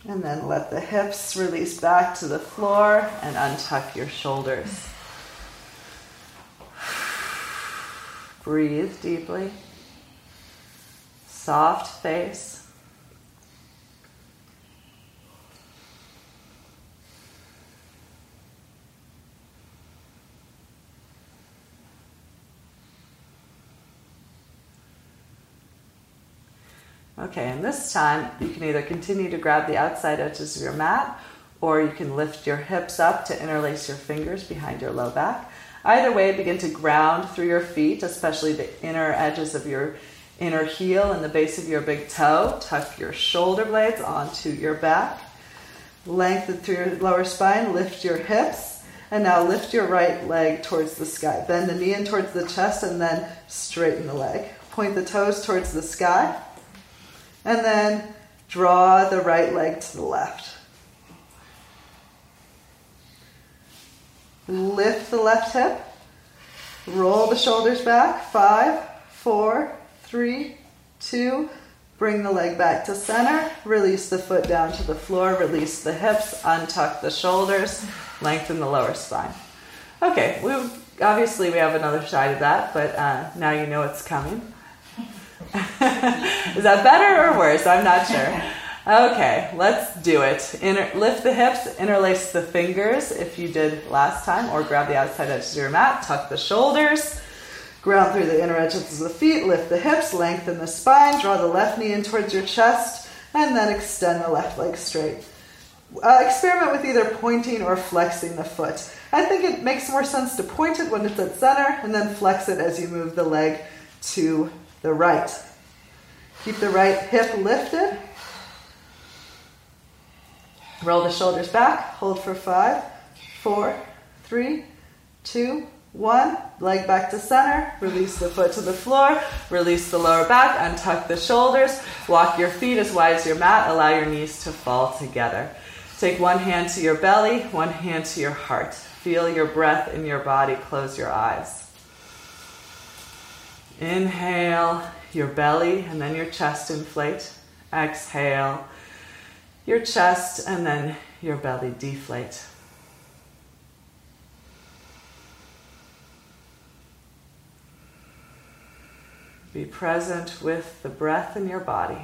And then let the hips release back to the floor and untuck your shoulders. Breathe deeply. Soft face. Okay, and this time you can either continue to grab the outside edges of your mat or you can lift your hips up to interlace your fingers behind your low back. Either way, begin to ground through your feet, especially the inner edges of your inner heel and the base of your big toe. Tuck your shoulder blades onto your back. Lengthen through your lower spine, lift your hips, and now lift your right leg towards the sky. Bend the knee in towards the chest and then straighten the leg. Point the toes towards the sky. And then draw the right leg to the left. Lift the left hip. Roll the shoulders back. Five, four, three, two. Bring the leg back to center. Release the foot down to the floor. Release the hips. Untuck the shoulders. Lengthen the lower spine. Okay, we obviously we have another side of that, but uh, now you know it's coming. Is that better or worse? I'm not sure. Okay, let's do it. Inter- lift the hips, interlace the fingers if you did last time, or grab the outside edges of your mat, tuck the shoulders, ground through the inner edges of the feet, lift the hips, lengthen the spine, draw the left knee in towards your chest, and then extend the left leg straight. Uh, experiment with either pointing or flexing the foot. I think it makes more sense to point it when it's at center and then flex it as you move the leg to the right. Keep the right hip lifted. Roll the shoulders back. Hold for five, four, three, two, one. Leg back to center. Release the foot to the floor. Release the lower back. Untuck the shoulders. Walk your feet as wide as your mat. Allow your knees to fall together. Take one hand to your belly, one hand to your heart. Feel your breath in your body. Close your eyes. Inhale, your belly, and then your chest inflate. Exhale, your chest, and then your belly deflate. Be present with the breath in your body.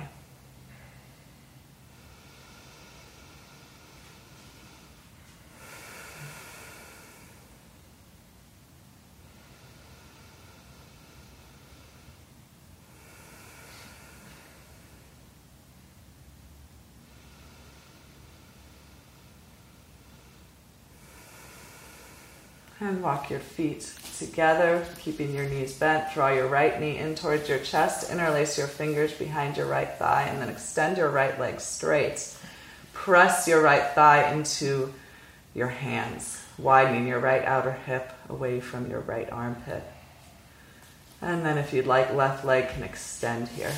And walk your feet together, keeping your knees bent. Draw your right knee in towards your chest. Interlace your fingers behind your right thigh, and then extend your right leg straight. Press your right thigh into your hands, widening your right outer hip away from your right armpit. And then, if you'd like, left leg can extend here.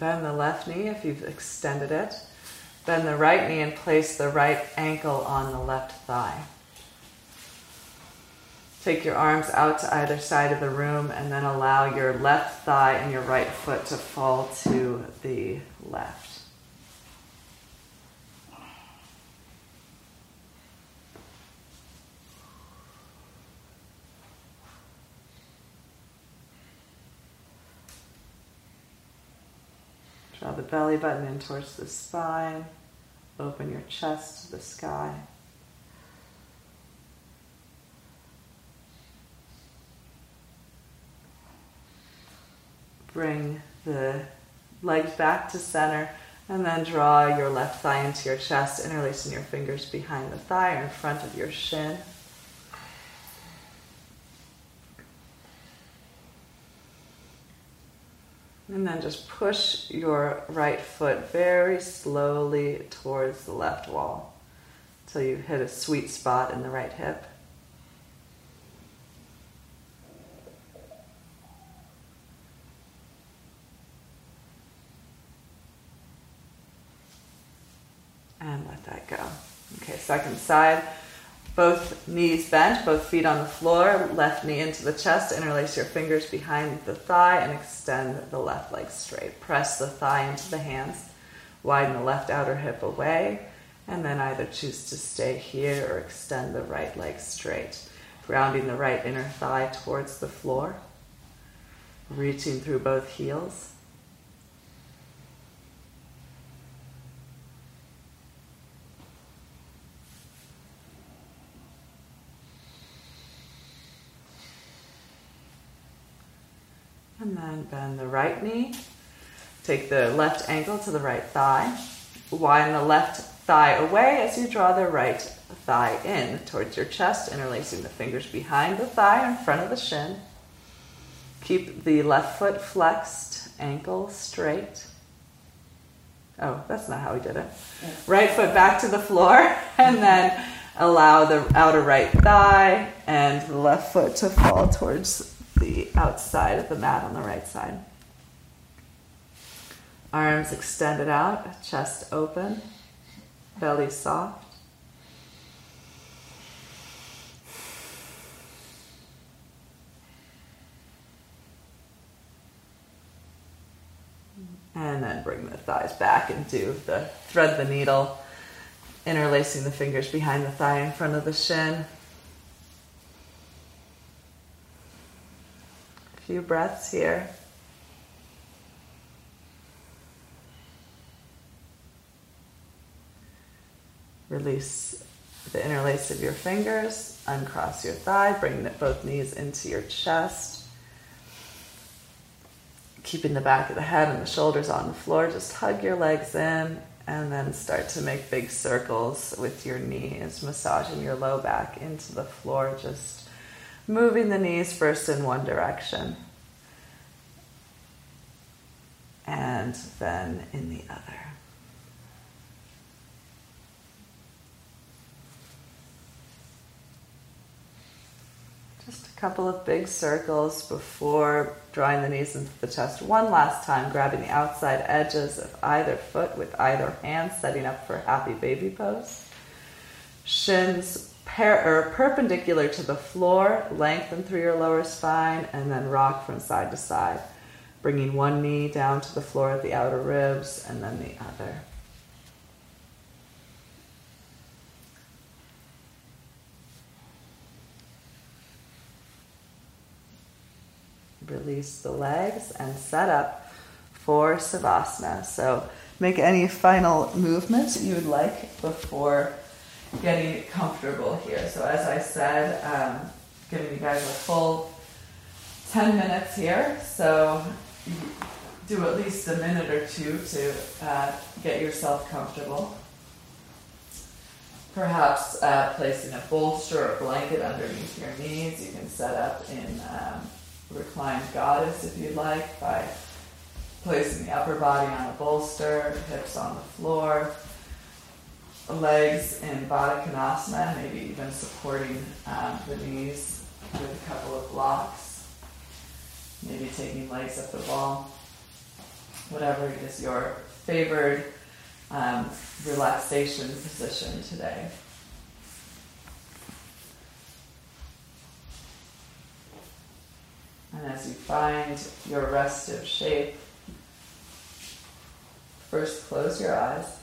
Bend the left knee if you've extended it. Bend the right knee and place the right ankle on the left thigh. Take your arms out to either side of the room and then allow your left thigh and your right foot to fall to the left. Draw the belly button in towards the spine. Open your chest to the sky. Bring the legs back to center and then draw your left thigh into your chest, interlacing your fingers behind the thigh or in front of your shin. And then just push your right foot very slowly towards the left wall until you hit a sweet spot in the right hip. And let that go. Okay, second side. Both knees bent, both feet on the floor, left knee into the chest. Interlace your fingers behind the thigh and extend the left leg straight. Press the thigh into the hands. Widen the left outer hip away. And then either choose to stay here or extend the right leg straight. Grounding the right inner thigh towards the floor. Reaching through both heels. And then bend the right knee. Take the left ankle to the right thigh. Widen the left thigh away as you draw the right thigh in towards your chest, interlacing the fingers behind the thigh in front of the shin. Keep the left foot flexed, ankle straight. Oh, that's not how we did it. Right foot back to the floor, and then allow the outer right thigh and the left foot to fall towards the outside of the mat on the right side. Arms extended out, chest open, belly soft. And then bring the thighs back and do the thread the needle, interlacing the fingers behind the thigh in front of the shin. Few breaths here. Release the interlace of your fingers, uncross your thigh, bring both knees into your chest. Keeping the back of the head and the shoulders on the floor, just hug your legs in and then start to make big circles with your knees, massaging your low back into the floor, just moving the knees first in one direction and then in the other. Just a couple of big circles before drawing the knees into the chest one last time, grabbing the outside edges of either foot with either hand, setting up for happy baby pose. Shins or perpendicular to the floor, lengthen through your lower spine, and then rock from side to side, bringing one knee down to the floor at the outer ribs and then the other. Release the legs and set up for Savasana. So make any final movements you would like before getting comfortable here. So as I said, um, giving you guys a full 10 minutes here. So do at least a minute or two to uh, get yourself comfortable. Perhaps uh, placing a bolster or blanket underneath your knees. You can set up in um, reclined goddess if you'd like by placing the upper body on a bolster, hips on the floor, legs in Baddha Konasana, maybe even supporting um, the knees with a couple of blocks, maybe taking legs up the wall, whatever is your favored um, relaxation position today. And as you find your restive shape, first close your eyes.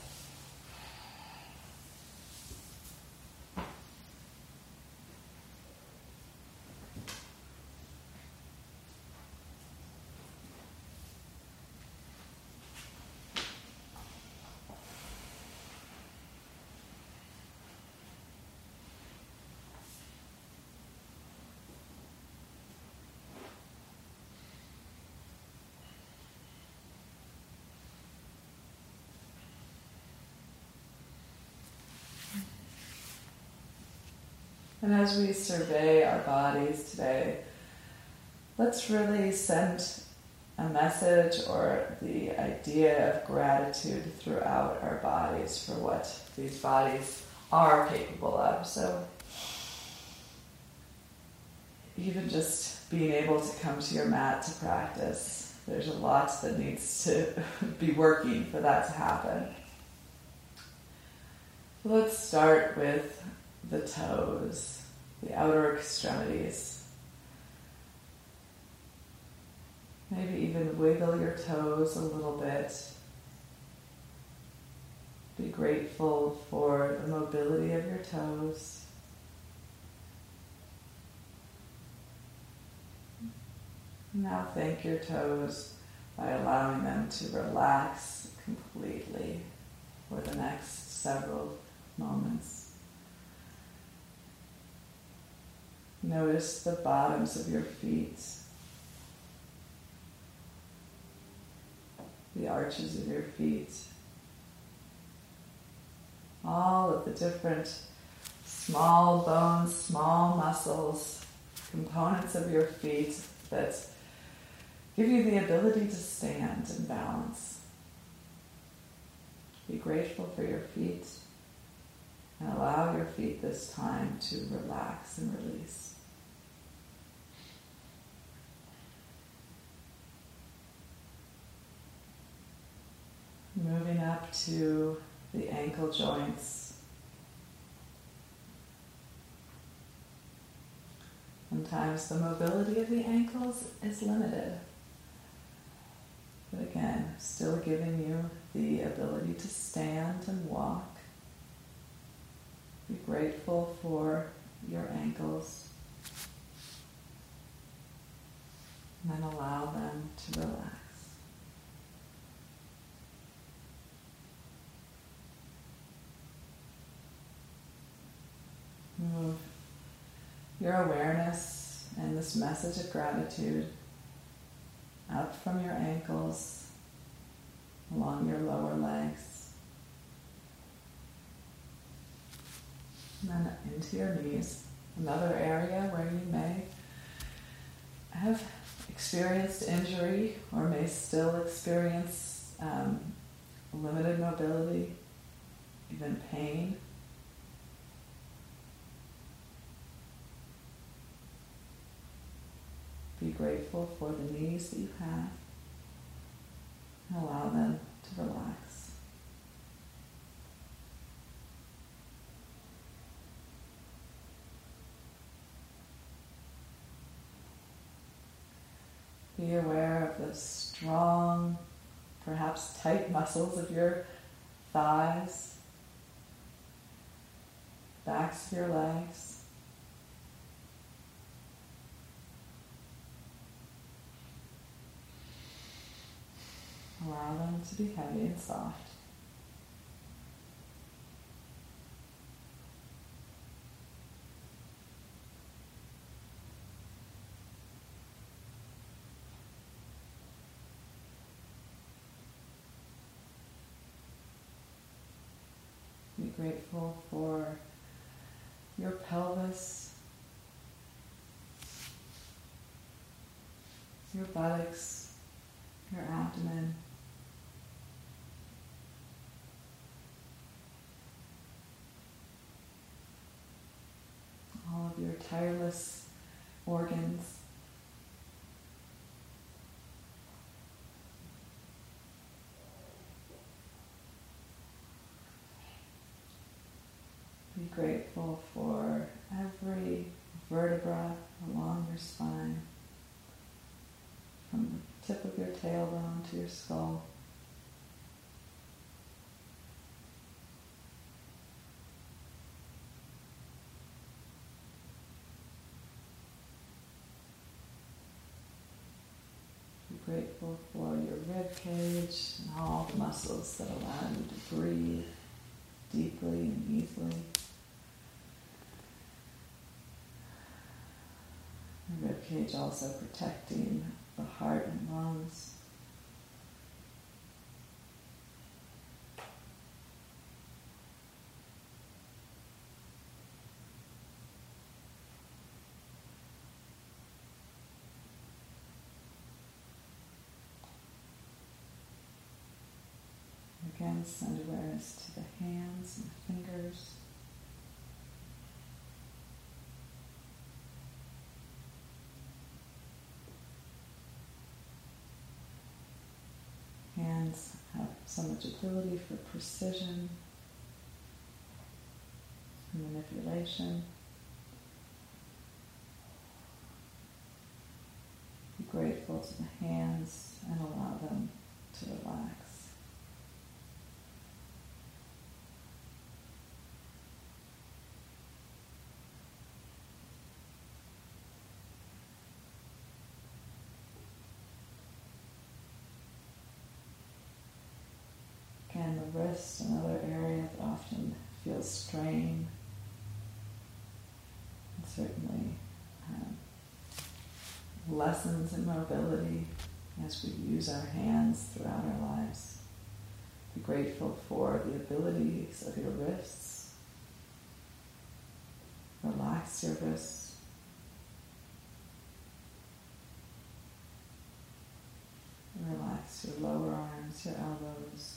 And as we survey our bodies today, let's really send a message or the idea of gratitude throughout our bodies for what these bodies are capable of. So, even just being able to come to your mat to practice, there's a lot that needs to be working for that to happen. Let's start with the toes, the outer extremities. Maybe even wiggle your toes a little bit. Be grateful for the mobility of your toes. Now thank your toes by allowing them to relax completely for the next several moments. Notice the bottoms of your feet, the arches of your feet, all of the different small bones, small muscles, components of your feet that give you the ability to stand and balance. Be grateful for your feet and allow your feet this time to relax and release. Moving up to the ankle joints. Sometimes the mobility of the ankles is limited. But again, still giving you the ability to stand and walk. Be grateful for your ankles. And then allow them to relax. Move your awareness and this message of gratitude up from your ankles, along your lower legs, and then into your knees. Another area where you may have experienced injury or may still experience um, limited mobility, even pain. Be grateful for the knees that you have and allow them to relax. Be aware of the strong, perhaps tight muscles of your thighs, backs of your legs. Allow them to be heavy and soft. Be grateful for your pelvis, your buttocks, your abdomen. all of your tireless organs. Be grateful for every vertebra along your spine, from the tip of your tailbone to your skull. grateful for your rib cage and all the muscles that allow you to breathe deeply and easily. Rib cage also protecting the heart and lungs. Again, send awareness to the hands and fingers. So much ability for precision and manipulation. Be grateful to the hands and allow them to relax. and wrist, another area that often feels strain. And certainly um, lessons in mobility as we use our hands throughout our lives. Be grateful for the abilities of your wrists. Relax your wrists. Relax your lower arms, your elbows.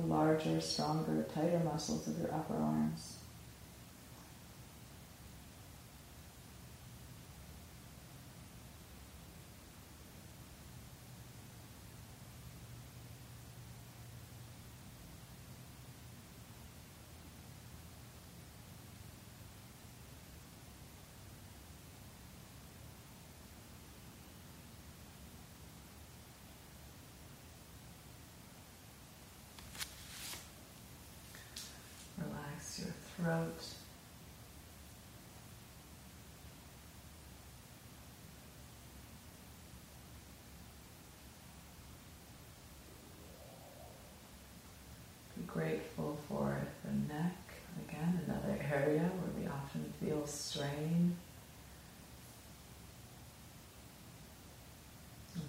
The larger, stronger, tighter muscles of your upper arms. Be grateful for the neck, again, another area where we often feel strain.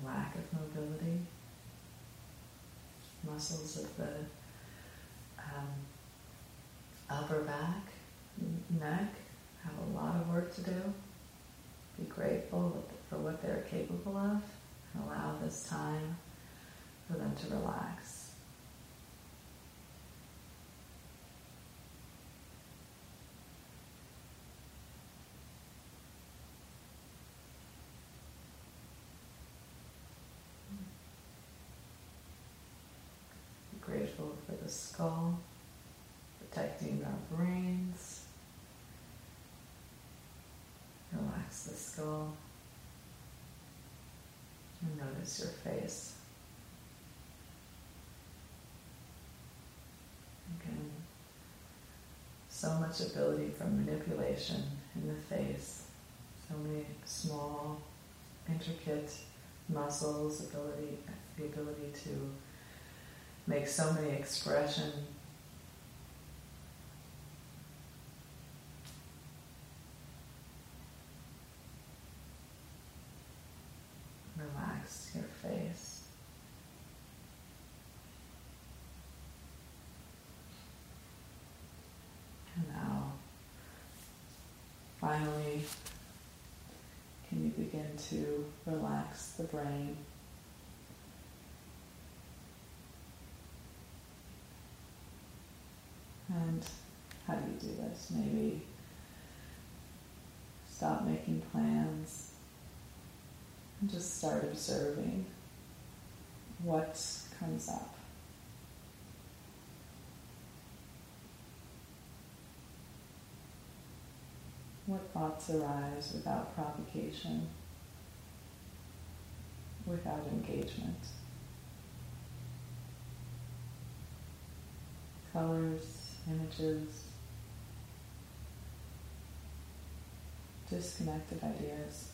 Lack of mobility, muscles of the um, upper back, neck have a lot of work to do. Be grateful for what they're capable of and allow this time for them to relax. Be grateful for the skull protecting our brains. Relax the skull. And notice your face. Again, so much ability for manipulation in the face. So many small, intricate muscles, ability, the ability to make so many expression your face. And now, finally, can you begin to relax the brain? And how do you do this? Maybe stop making plans and just start observing what comes up. What thoughts arise without provocation, without engagement? Colors, images, disconnected ideas.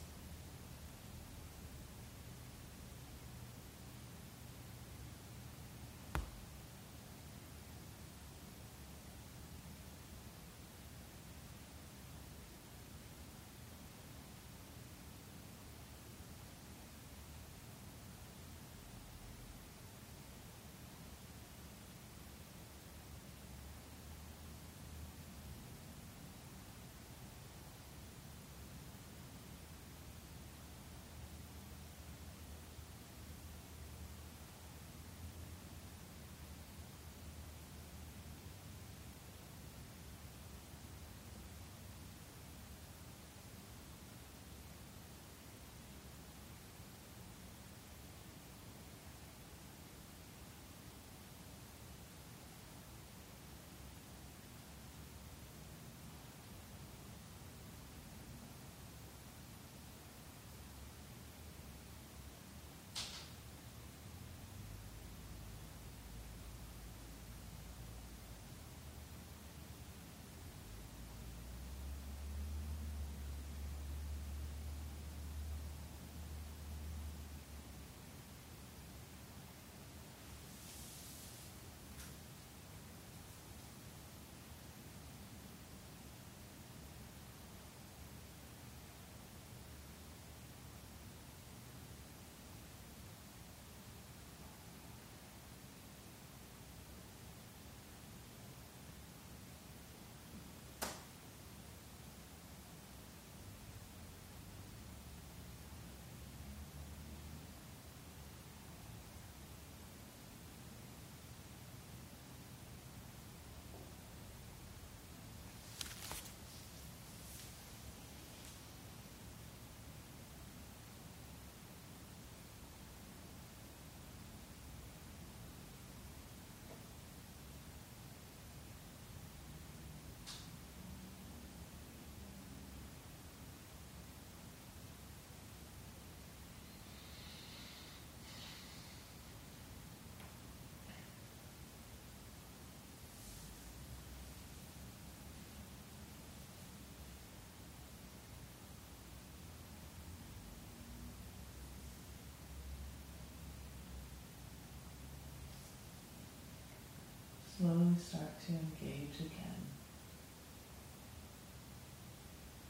Start to engage again.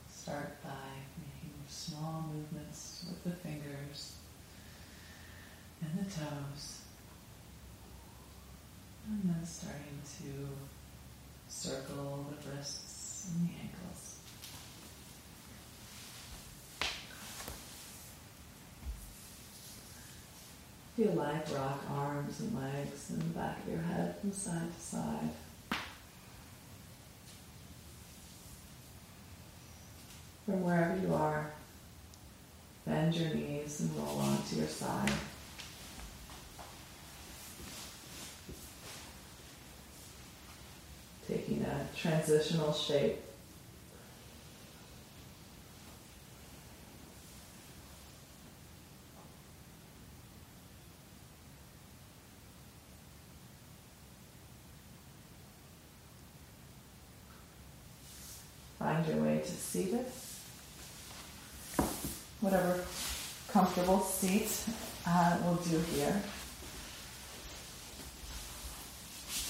Start by making small movements with the fingers and the toes. And then starting to circle the wrists and the ankles. Feel like rock arms and legs and the back of your head from side to side. From wherever you are, bend your knees and roll onto your side. Taking a transitional shape. To seated. Whatever comfortable seat uh, will do here.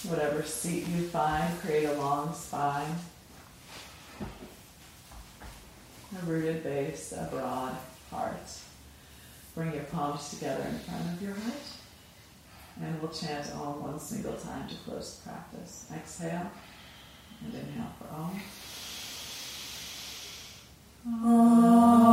Whatever seat you find, create a long spine, a rooted base, a broad heart. Bring your palms together in front of your heart. And we'll chant Om one single time to close the practice. Exhale and inhale for Om. Thank